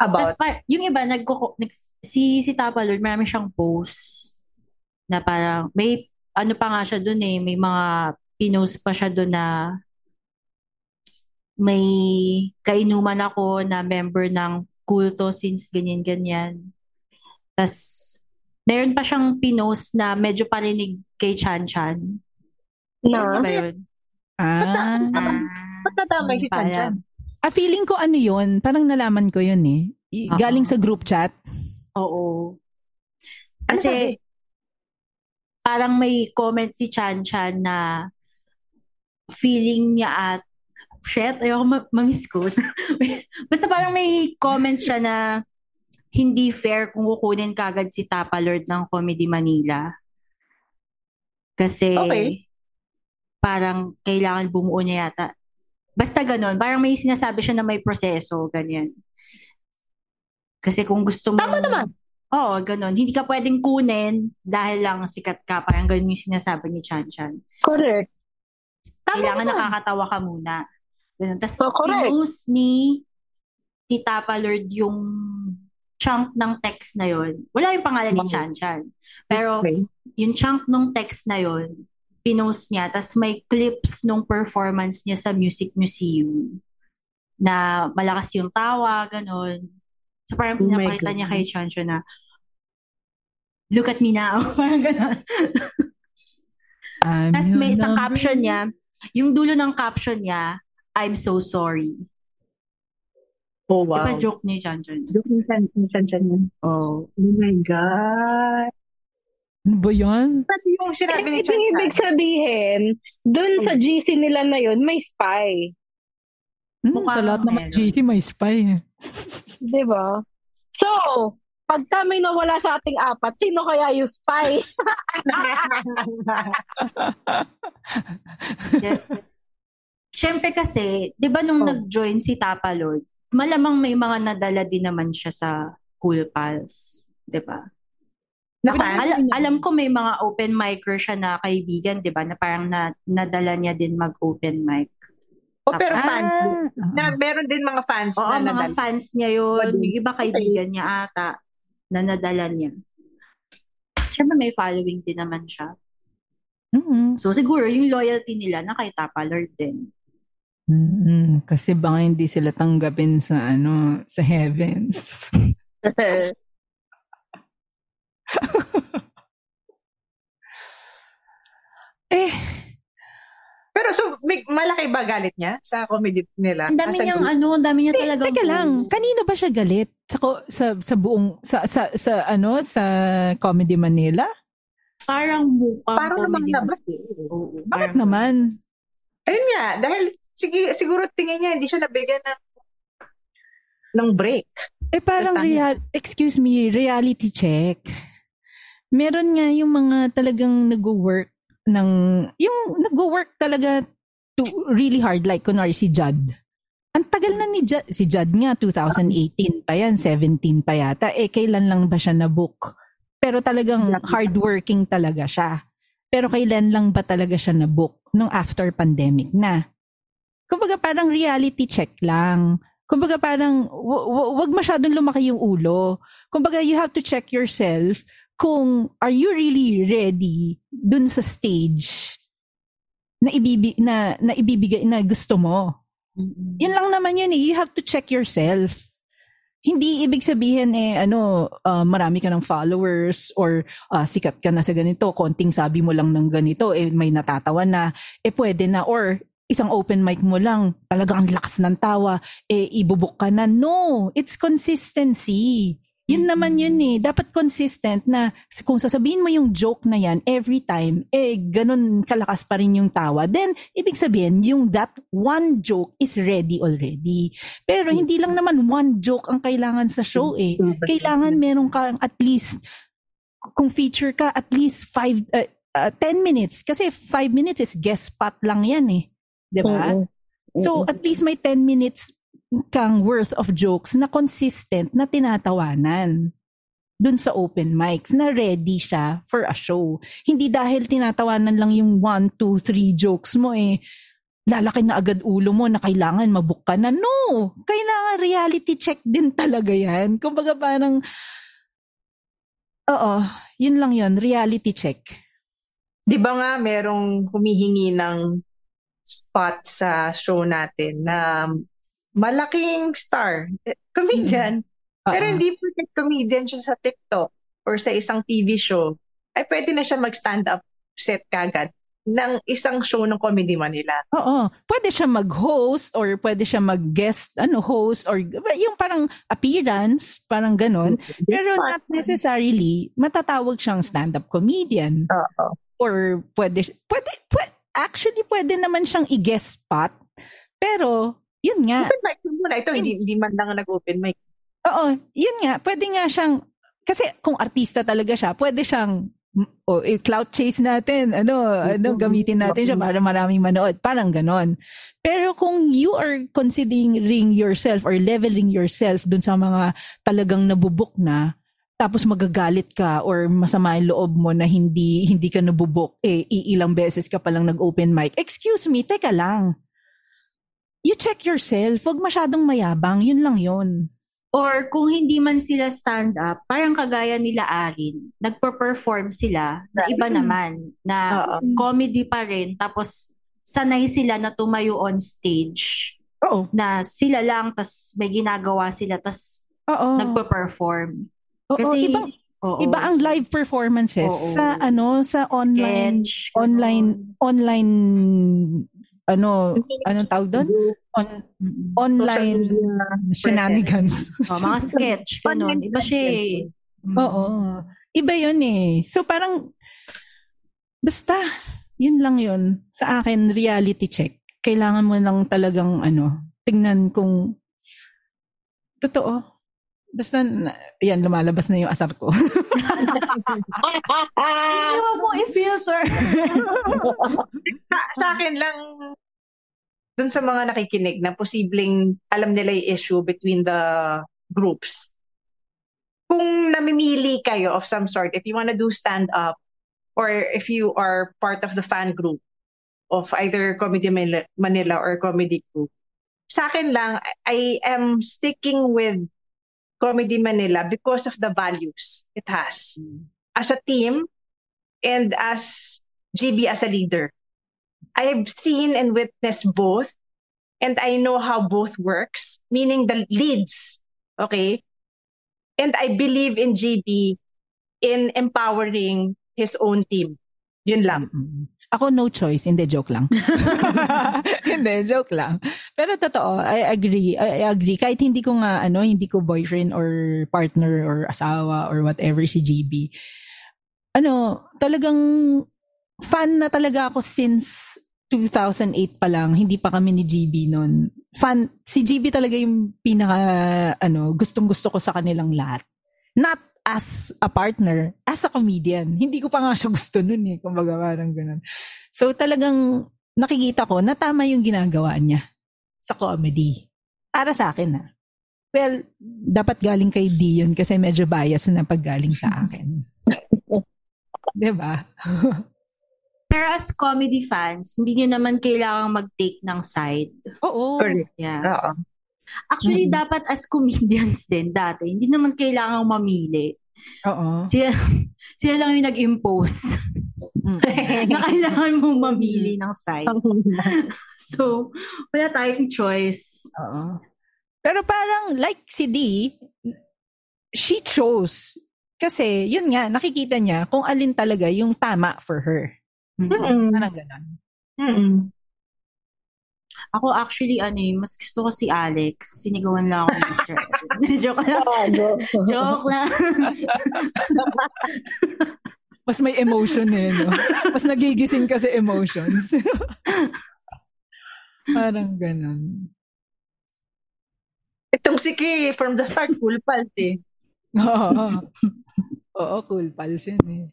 About? Tas pa, yung iba, nagko, nag, si, si Tapa Lord, marami siyang post na parang, may, ano pa nga siya dun eh, may mga pinost pa siya dun na may kainuman ako na member ng kulto since ganyan-ganyan. Tapos, meron pa siyang pinost na medyo parinig kay Chan Chan. Na? Ano ba yun? Ah. Ba't nadamay si Chan Chan? Ah, feeling ko ano yun, parang nalaman ko yun eh. Galing sa group chat. Oo. Ano? Kasi, parang may comment si Chan Chan na feeling niya at shit, ayoko ma- ma-misquote. Basta parang may comment siya na hindi fair kung kukunin kagad si Tapa Lord ng Comedy Manila. Kasi Okay. parang kailangan bumuo niya yata. Basta ganun. Parang may sinasabi siya na may proseso, ganyan. Kasi kung gusto mo... Tama naman. Oo, ganun. Hindi ka pwedeng kunin dahil lang sikat ka. Parang ganun yung sinasabi ni Chan Chan. Correct. Kailangan naman. nakakatawa ka muna. Ganun. Tapos, Oh, correct. ni Tita Palord yung chunk ng text na yon. Wala yung pangalan ni. Chan Chan. Pero, Okay. yung chunk ng text na yon, pinost niya. Tapos may clips nung performance niya sa Music Museum na malakas yung tawa, ganun. So parang Oh pinapakita niya kay Chan Chan na look at me now. parang ganun. Tapos may isang caption niya, yung dulo ng caption niya, I'm so sorry. Oh, Diba wow. joke ni Chan Chan? Joke ni Chan, ni Chan Chan yun. Oh. Oh my God. Ano ba yan? Ano yung sinabi ni Ibig, Chan ibig sabihin, dun sa GC nila na yun, may spy. Hmm, Mukha sa lahat naman. GC may spy. Di ba? So, pagka may nawala sa ating apat, sino kaya yung spy? Siyempre kasi, di ba nung Oh. nag-join si Tapa Lord, malamang may mga nadala din naman siya sa Cool Pals. Di ba? Na Ako, fan? ala- alam ko may mga open micer siya na kaibigan, di ba? Na parang na, nadala niya din mag-open mic. O Oh, pero Ah, fans. Na, meron din mga fans Oo, na mga nadal. fans niya yun. Yung iba kaibigan niya ata na nadala niya. Siyempre may following din naman siya. Mhm. So siguro yung loyalty nila na kay Tapa Lord din. Mm-mm. Kasi baka hindi sila tanggapin sa ano, sa heaven. eh, Pero so, may, malaki ba galit niya sa comedy nila? Ang dami niyang group? ano, ang dami niya talaga. teka lang, kanino ba siya galit? Sa sa sa buong sa sa, sa ano sa Comedy Manila? Parang mukhang Parang comedy. labas eh. Oo, Bakit parang- naman? Ayun nga, dahil sige, siguro tingin niya, hindi siya nabigyan ng ng break. Eh parang real, excuse me, reality check. Meron nga yung mga talagang nag-work ng, yung nag-work talaga to really hard like kunwari si Judd. Ang tagal na ni Judd, si Judd nga 2018 pa yan, 17 pa yata. Eh kailan lang ba siya na-book? Pero talagang hardworking talaga siya. Pero kailan lang ba talaga siya na-book? Nung after pandemic na. Kumbaga parang reality check lang. Kumbaga parang w- w- wag masyadong lumaki yung ulo. Kumbaga you have to check yourself kung are you really ready dun sa stage na ibibi na na ibibigay na gusto mo. Mm-mm. Yun lang naman yun eh. You have to check yourself. Hindi ibig sabihin eh ano ah, marami ka ng followers or ah, sikat ka na sa ganito, konting sabi mo lang ng ganito eh may natatawa na eh pwede na or isang open mic mo lang, talagang ang lakas ng tawa, eh ibubuk ka na. No, it's consistency. Yun naman yun eh. Dapat consistent na kung sasabihin mo yung joke na yan every time, eh ganun kalakas pa rin yung tawa. Then, ibig sabihin, yung that one joke is ready already. Pero hindi lang naman one joke ang kailangan sa show eh. Kailangan meron kang at least, kung feature ka, at least five, uh, uh, 10 minutes. Kasi 5 minutes is guest spot lang yan eh. 'Di ba? So, at least may 10 minutes kang worth of jokes na consistent na tinatawanan dun sa open mics na ready siya for a show. Hindi dahil tinatawanan lang yung 1, 2, 3 jokes mo eh lalaki na agad ulo mo na kailangan mabook ka na. No! Kailangan reality check din talaga yan. Kumbaga parang, oo, yun lang yun, reality check. Di ba nga merong humihingi ng spot sa show natin na malaking star, eh, comedian. Mm. Pero hindi porket comedian siya sa TikTok or sa isang TV show, ay pwede na siya mag-stand up set kagad ng isang show ng Comedy Manila. Oo. Pwede siya mag-host or pwede siya mag-guest ano host or yung parang appearance, parang ganon. Pero not necessarily matatawag siyang stand-up comedian. Oo. Or pwede, pwede, pwede, actually pwede naman siyang i-guest spot. Pero, yun nga. Open mic muna. Ito, hindi, hindi man lang nag-open mic. Oo, yun nga. Pwede nga siyang, kasi kung artista talaga siya, pwede siyang, o eh, clout chase natin, ano, ano, gamitin natin siya para maraming manood. Parang ganon. Pero kung you are considering yourself or leveling yourself dun sa mga talagang nabubok na, tapos magagalit ka or masama yung loob mo na hindi hindi ka nabubok, eh, iilang beses ka palang nag-open mic. Excuse me, teka lang. You check yourself. Huwag masyadong mayabang. Yun lang yun. Or kung hindi man sila stand-up, parang kagaya nila Arin, nagpo-perform sila na iba naman, na Oo. comedy pa rin, tapos sanay sila na tumayo on stage. Oo. Na sila lang, tas may ginagawa sila, tas Oo. nagpo-perform. Oo, Kasi, ibang, oo. iba ang live performances Oo. sa ano sa online Sketch, online online ano anong tawag doon? On, online shenanigans. Oh, mga sketch, ganun. Iba siya eh. Oo. Iba 'yun eh. So parang basta yun lang yun. Sa akin reality check. Kailangan mo lang talagang ano, tingnan kung totoo. Basta, yan, lumalabas na yung asar ko. Hindi mo mo i-filter. Sa, sa akin lang, dun sa mga nakikinig na posibleng alam nila yung issue between the groups. Kung namimili kayo of some sort, if you want to do stand-up, or if you are part of the fan group of either Comedy Manila- Manila or Comedy Group, sa akin lang, I am sticking with Comedy Manila because of the values it has. As a team, and as GB as a leader. I have seen and witnessed both, and I know how both works, meaning the leads, okay? And I believe in GB in empowering his own team. Yun lang. Ako no choice, hindi joke lang. hindi joke lang. Pero totoo, I agree. I agree kahit hindi ko nga ano, hindi ko boyfriend or partner or asawa or whatever si GB. Ano, talagang fan na talaga ako since 2008 pa lang, hindi pa kami ni GB noon. Fan, si GB talaga yung pinaka, ano, gustong-gusto ko sa kanilang lahat. Not as a partner, as a comedian. Hindi ko pa nga siya gusto nun eh. Kumbaga parang ganun. So talagang nakikita ko na tama yung ginagawa niya sa comedy. Para sa akin na. Well, dapat galing kay Dion kasi medyo bias na pag galing sa akin. 'Di ba? Pero as comedy fans, hindi nyo naman kailangang mag-take ng side. Oo. Correct. Yeah. Oo. Actually, dapat as comedians din dati, hindi naman kailangang mamili. Oo. Sila, sila lang yung nag-impose na kailangan mong mamili ng side. so, wala tayong choice. Oo. Pero parang like si D, she chose. Kasi, yun nga, nakikita niya kung alin talaga yung tama for her. Mm-mm. Parang ganon. Mm-mm. Ako actually, ano eh, mas gusto ko si Alex. Sinigawan lang ako ni Mr. Ed. Joke lang. Joke lang. Mas may emotion eh, no? Mas nagigising kasi emotions. Parang ganon. Itong si Kay, from the start, cool pals eh. Oo. Oo, cool pals yun eh.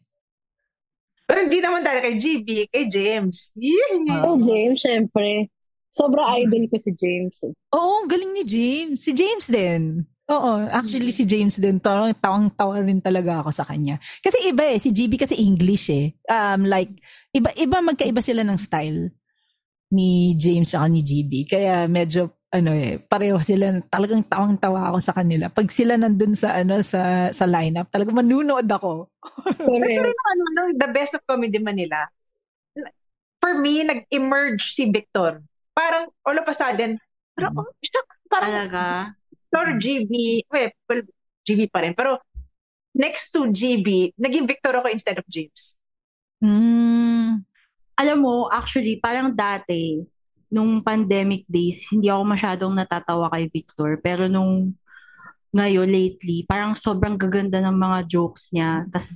Pero hindi naman dahil kay GB, kay James. Yeah. Oh, James, syempre. Sobra idol ko si James. Oo, galing ni James. Si James din. Oo, actually si James din. Tawang, tawang-tawa rin talaga ako sa kanya. Kasi iba eh. Si GB kasi English eh. Um, like, iba, iba magkaiba sila ng style. ni James at ni GB. Kaya medyo ano eh, pareho sila, talagang tawang-tawa ako sa kanila. Pag sila nandun sa ano sa sa lineup, talagang manunood ako. Pero ano, no, the best of Comedy Manila, for me, nag-emerge si Victor. Parang all of a sudden, parang, oh, parang Talaga? Victor, GB, well, well, GB pa rin. Pero next to GB, naging Victor ako instead of James. Mm. Alam mo, actually, parang dati, nung pandemic days, hindi ako masyadong natatawa kay Victor. Pero nung ngayon, lately, parang sobrang gaganda ng mga jokes niya. Tas,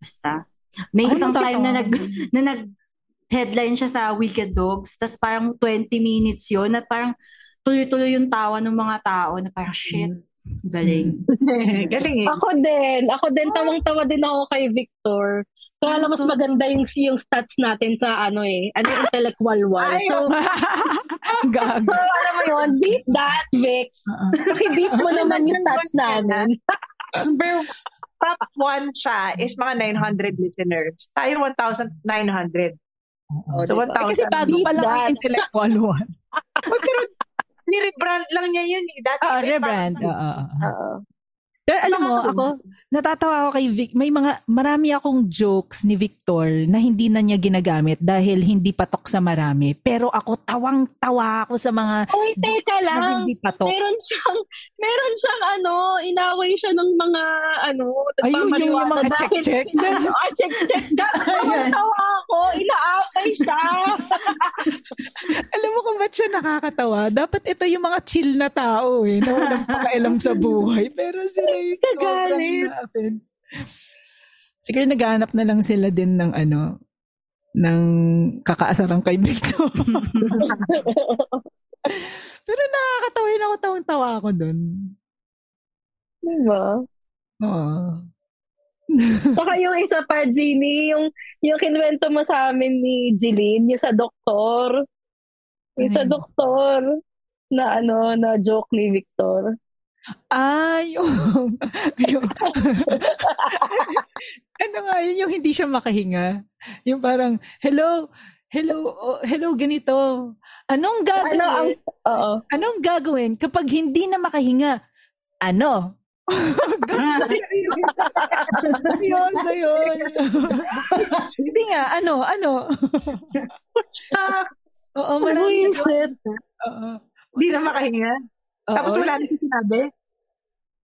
basta. May Ay, isang time na nag, na nag headline siya sa Wicked Dogs. Tas parang 20 minutes yon at parang tuloy-tuloy yung tawa ng mga tao na parang shit. Galing. Galing eh. Ako din. Ako din. Tawang-tawa din ako kay Victor. Kaya lang mas So- maganda yung, yung stats natin sa ano eh. Ano yung intellectual wall. Ay, So, Gago. so, alam mo yun, beat that, Vic. Beat mo naman yung stats namin. Number top one siya is mga 900 listeners. Tayo 1,900. So, diba? 1,000. Kasi bago pa lang ang that. intellectual one. Pero, ni-rebrand lang niya yun eh. Dati, Ah, may rebrand. parang- Oo, oo, oo. Oo. Pero alam mo, ako, natatawa ako kay Vic. May mga, marami akong jokes ni Victor na hindi na niya ginagamit dahil hindi patok sa marami. Pero ako, tawang-tawa ako sa mga Uy, teka na lang. hindi patok. Meron siyang, meron siyang ano, inaway siya ng mga, ano, Ay, yun, yung nagpapariwata mga check-check. Ah, check-check. Tawa ako. Inaaway siya. Alam mo kung ba't siya nakakatawa? Dapat ito yung mga chill na tao eh, na walang pakialam sa buhay. Pero sila Kagalit. na-offend. Siguro naghahanap na lang sila din ng ano, ng kakaasarang kay Victor. Pero nakakatawa yun ako, tawang-tawa ako dun. diba? Oo. Saka yung isa pa, Jeannie, yung, yung kinuwento mo sa amin ni Jeline, yung sa doktor. Yung sa Ano doktor na ano, na joke ni Victor. Ah, yung, yung ano nga yun, yung hindi siya makahinga. Yung parang, hello, hello, oh, hello, ganito. Anong gagawin? Ano ang, oo. Anong gagawin kapag hindi na makahinga? Ano? yun, so yun. hindi nga, ano, ano? Oo, marami. Buisit. Oo. Hindi na makahinga. Oo. Tapos wala na siya sinabi.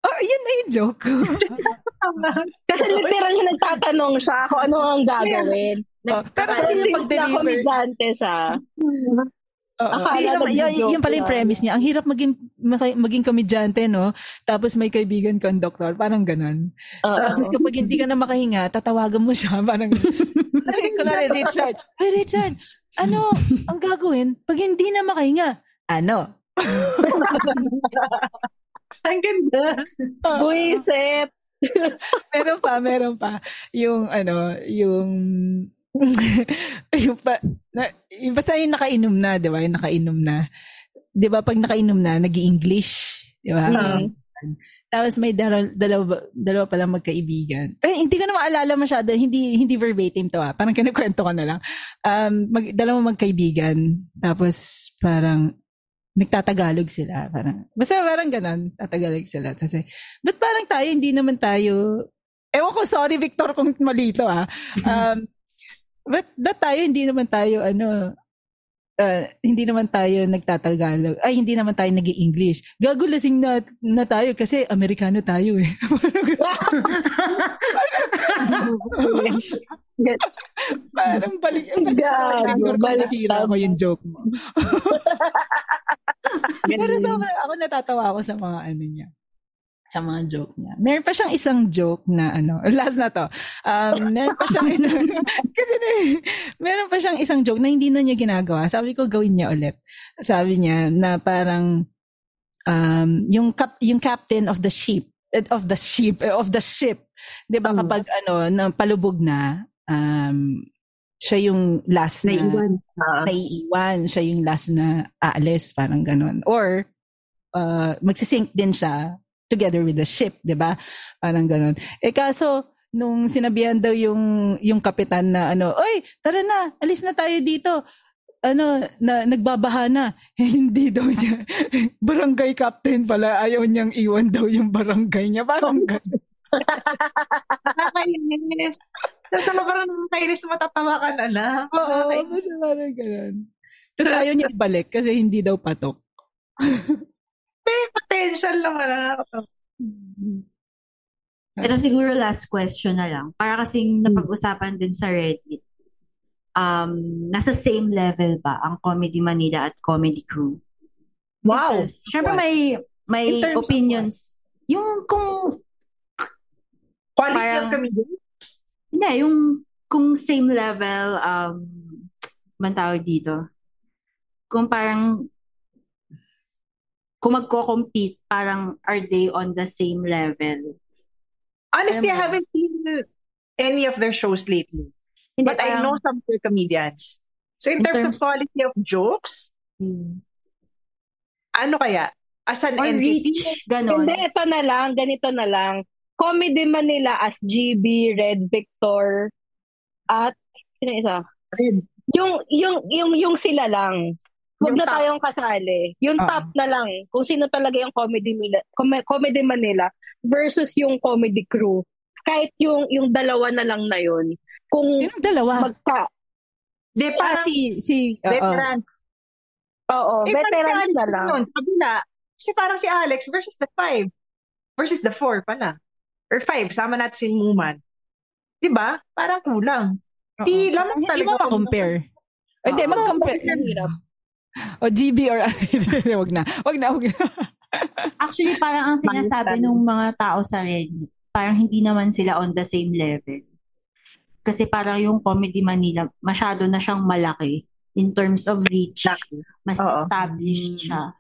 Oh, yun na yung joke. Kasi literal na nagtatanong siya kung ano ang gagawin. Oh, pero kasi yung pag-deliver, komedyante siya. Oo. Akala Hirap- yun, yun pala yung premise niya. Ang hirap maging maging komedyante, no? Tapos may kaibigan kang doktor. Parang ganun. Oo. Tapos kapag hindi ka na makahinga, tatawagan mo siya. Parang, ay, kunwari, Richard. Hey, Richard, ano ang gagawin pag hindi na makahinga? Ano? Ang ganda. Buisit. meron pa, meron pa. Yung, ano, yung, yung pa, na, yung basta yung nakainom na, di ba? Yung nakainom na. Di ba, pag nakainom na, nag english Di ba? Mm. Tapos may dalawa, dalawa, dalawa palang magkaibigan. Eh, hindi ko na maalala masyado. Hindi, hindi verbatim to ah. Parang kinikwento ko na lang. Um, mag, dalawa magkaibigan. Tapos parang nagtatagalog sila. Parang, basta parang ganun. Tatagalog sila. Eh, ba't parang tayo, hindi naman tayo, ewan ko, sorry Victor kung malito ah. Um, ba't, ba't tayo, hindi naman tayo, ano, ah, hindi naman tayo nagtatagalog. Ay, hindi naman tayo nag english Gago lasing na, na tayo kasi Amerikano tayo eh. Parang balik. Gago, balik nasira ko yung joke mo. Pero sobrang ako natatawa ako sa mga ano niya sa mga joke niya. Meron pa siyang isang joke na ano, last na to. Um, meron pa siyang isang, kasi na, meron pa siyang isang joke na hindi na niya ginagawa. Sabi ko gawin niya ulit. Sabi niya na parang um, yung cap, yung captain of the ship eh, of the ship eh, of the ship 'di ba kapag ano na palubog na um siya yung last na Naiwan. Ah. naiiwan siya yung last na aalis parang ganun or uh, magsisink din siya together with the ship 'di ba parang ganun eh kaso nung sinabihan daw yung yung kapitan na ano oy tara na alis na tayo dito ano, na, nagbabaha na. Eh, hindi daw niya. barangay captain pala, ayaw niyang iwan daw yung barangay niya. Barangay. Nakakainis. Tapos naman parang nakakainis, matatawa ka na lang. Oo, basta parang ganun. Tapos ayaw niya ibalik kasi hindi daw patok. May potential naman na Ito siguro last question na lang. Para kasing napag-usapan din sa Reddit. Um, nasa same level ba ang Comedy Manila at Comedy Crew? Wow. Because, syempre may may of opinions. Yung kung Quality Parang- of comedian? Hindi, yung kung same level, um, man tawag dito. Kung parang, kung magko-compete, parang are they on the same level? Honestly, I mo. haven't seen any of their shows lately. Hindi, But I parang- know some queer comedians. So in, In terms, terms- of quality of jokes, Hmm. ano kaya? As an Or entity? reach, ganon. Hindi, ito na lang, ganito na lang. Comedy Manila as GB, Red Victor, at sino isa? Yung, yung, yung, yung sila lang. Huwag Yung na top. tayong kasali. Yung Oo. top na lang. Kung sino talaga yung Comedy Manila, Com- Comedy Manila versus yung Comedy Crew. Kahit yung, yung dalawa na lang na yun. Kung Sino dalawa? magka, Di, Ah, parang si, si, oo. veteran. oo, Eh, veteran si na Alex lang. yun, kabila. Kasi parang si Alex versus the five. Versus the four pala. Or five, sama natin si Muman. Di ba? Parang kulang. Di, lamang Hindi talaga. mo ma-compare. Hindi, mag-compare. O GB or wag na. Wag na, wag na. Actually, parang ang sinasabi ng mga tao sa Reddit, parang hindi naman sila on the same level. Kasi parang yung Comedy Manila, masyado na siyang malaki in terms of reach. Mas Oo. established siya.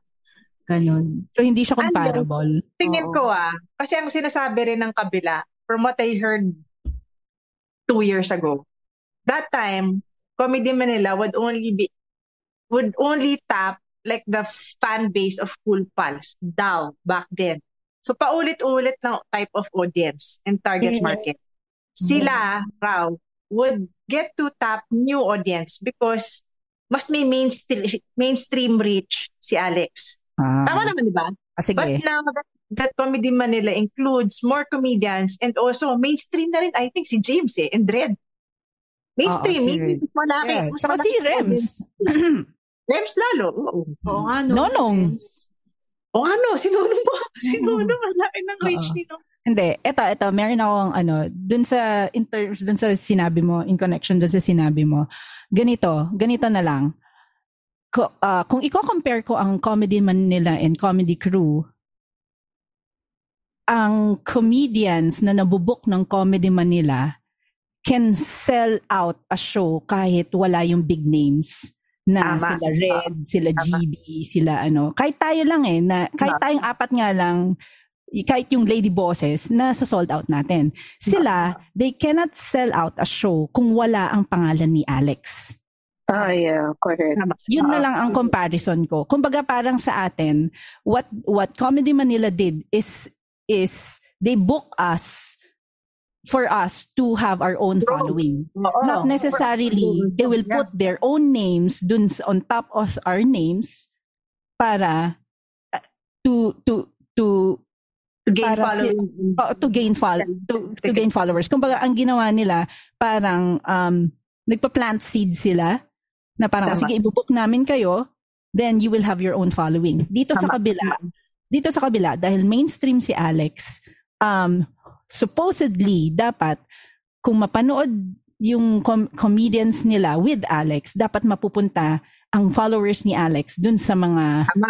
Ganon. So, hindi siya comparable. Tingin Oo. ko ah, kasi ang sinasabi rin ng kabila, from what I heard two years ago, that time, Comedy Manila would only be, would only tap like the fan base of Cool Pals, DAO, back then. So paulit-ulit ng type of audience and target Mhm. market. Sila, raw, would get to tap new audience because mas may mainstream, mainstream reach si Alex. Ah, Tama naman, di ba? ah, sige. But now that, that Comedy Manila includes more comedians and also mainstream na rin, I think, si James eh, and Red. Mainstream, si mainstream. Malaki. Yeah. Mas Tsaka si Rems. Rems lalo. Oo. Oo nga, no? Nonong. O ano, si Nonong ba? Si Nonong, malaki ng reach Oo. nito. Hindi, eto, eto, meron akong ano, dun sa, in terms, dun sa sinabi mo, in connection dun sa sinabi mo, ganito, ganito na lang. Ko, ah, kung i-compare ko ang Comedy Manila and Comedy Crew, ang comedians na nabubuk ng Comedy Manila can sell out a show kahit wala yung big names na Tama. sila Red, sila GB, sila ano. Kahit tayo lang eh, na, kahit tayong apat nga lang, kahit yung lady bosses, na sa sold out natin. Sila, they cannot sell out a show kung wala ang pangalan ni Alex. Ah, yeah, correct. Yun na lang ang comparison ko. Kumbaga parang sa atin, what what Comedy Manila did is is they book us for us to have our own following. Oo. Not necessarily they will put their own names dun sa- on top of our names para uh, to to to To gain para si-. Oh, to gain fol- to, to gain followers. Kumbaga ang ginawa nila parang um nagpa-plant seed sila na parang Tama. sige ibubuk namin kayo then you will have your own following. Dito sa Tama. kabila, dito sa kabila dahil mainstream si Alex um supposedly dapat kung mapanood yung com- comedians nila with Alex, dapat mapupunta ang followers ni Alex dun sa mga Tama.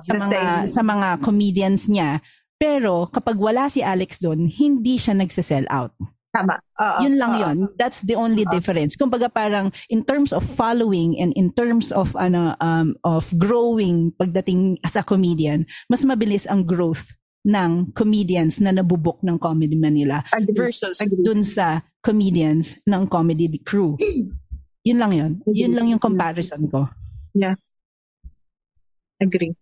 Sa mga the- sa mga comedians niya. Pero kapag wala si Alex doon, hindi siya nagse-sell out. Tama. Oo. Yun lang Oo. yun. That's the only difference. Kumbaga parang in terms of following and in terms of ano um of growing pagdating as a comedian, mas mabilis ang growth ng comedians na nabubok ng Comedy Manila Agree. versus Agree. dun sa comedians ng Comedy Crew. Yun lang yun. Yun lang yung comparison ko. Yeah. Agree.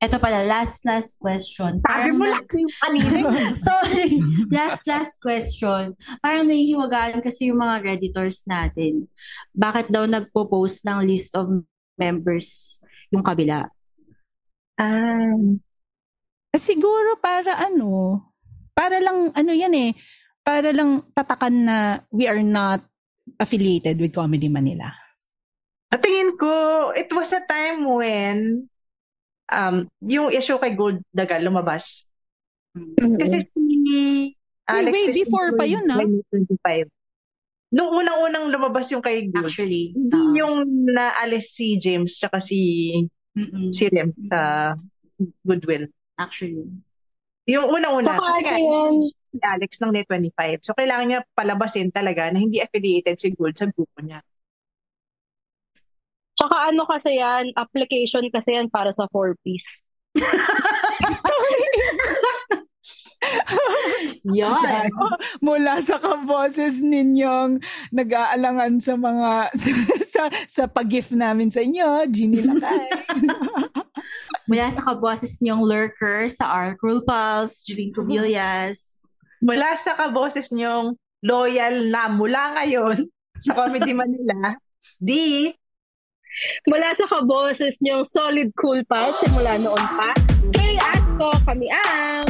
Ito pala, last, last question. Sabi mo lang yung kanina. Sorry. Last, last question. Parang nahihiwagaan kasi yung mga Redditors natin. Bakit daw nagpo-post ng list of members yung kabila? Ah. Siguro para ano, para lang, ano yan eh, para lang tatakan na we are not affiliated with Comedy Manila. At tingin ko, it was a time when um, yung issue kay Gold Dagal lumabas. Kasi si Alex way is before pa yun, ah. 25. Nung unang-unang lumabas yung kay Gold. Actually. Hindi uh, yung naalis si James tsaka si mm-mm. si Rem sa Goodwill. Actually. Yung unang-una. Saka Kasi si Alex ng Net 25. So, kailangan niya palabasin talaga na hindi affiliated si Gold sa grupo niya. Tsaka ano kasi yan, application kasi yan para sa four-piece. Yan. Mula sa kaboses ninyong nag-aalangan sa mga sa, sa pag-gift namin sa inyo, Ginny Lakay. Mula sa kaboses niyong lurker sa our Cruel Pals, Jeline Cubillas. Mula sa kaboses niyong loyal na mula ngayon sa Comedy Manila, di Mula sa kaboses niyong solid cool pa, simula noon pa, kay Asko, kami ang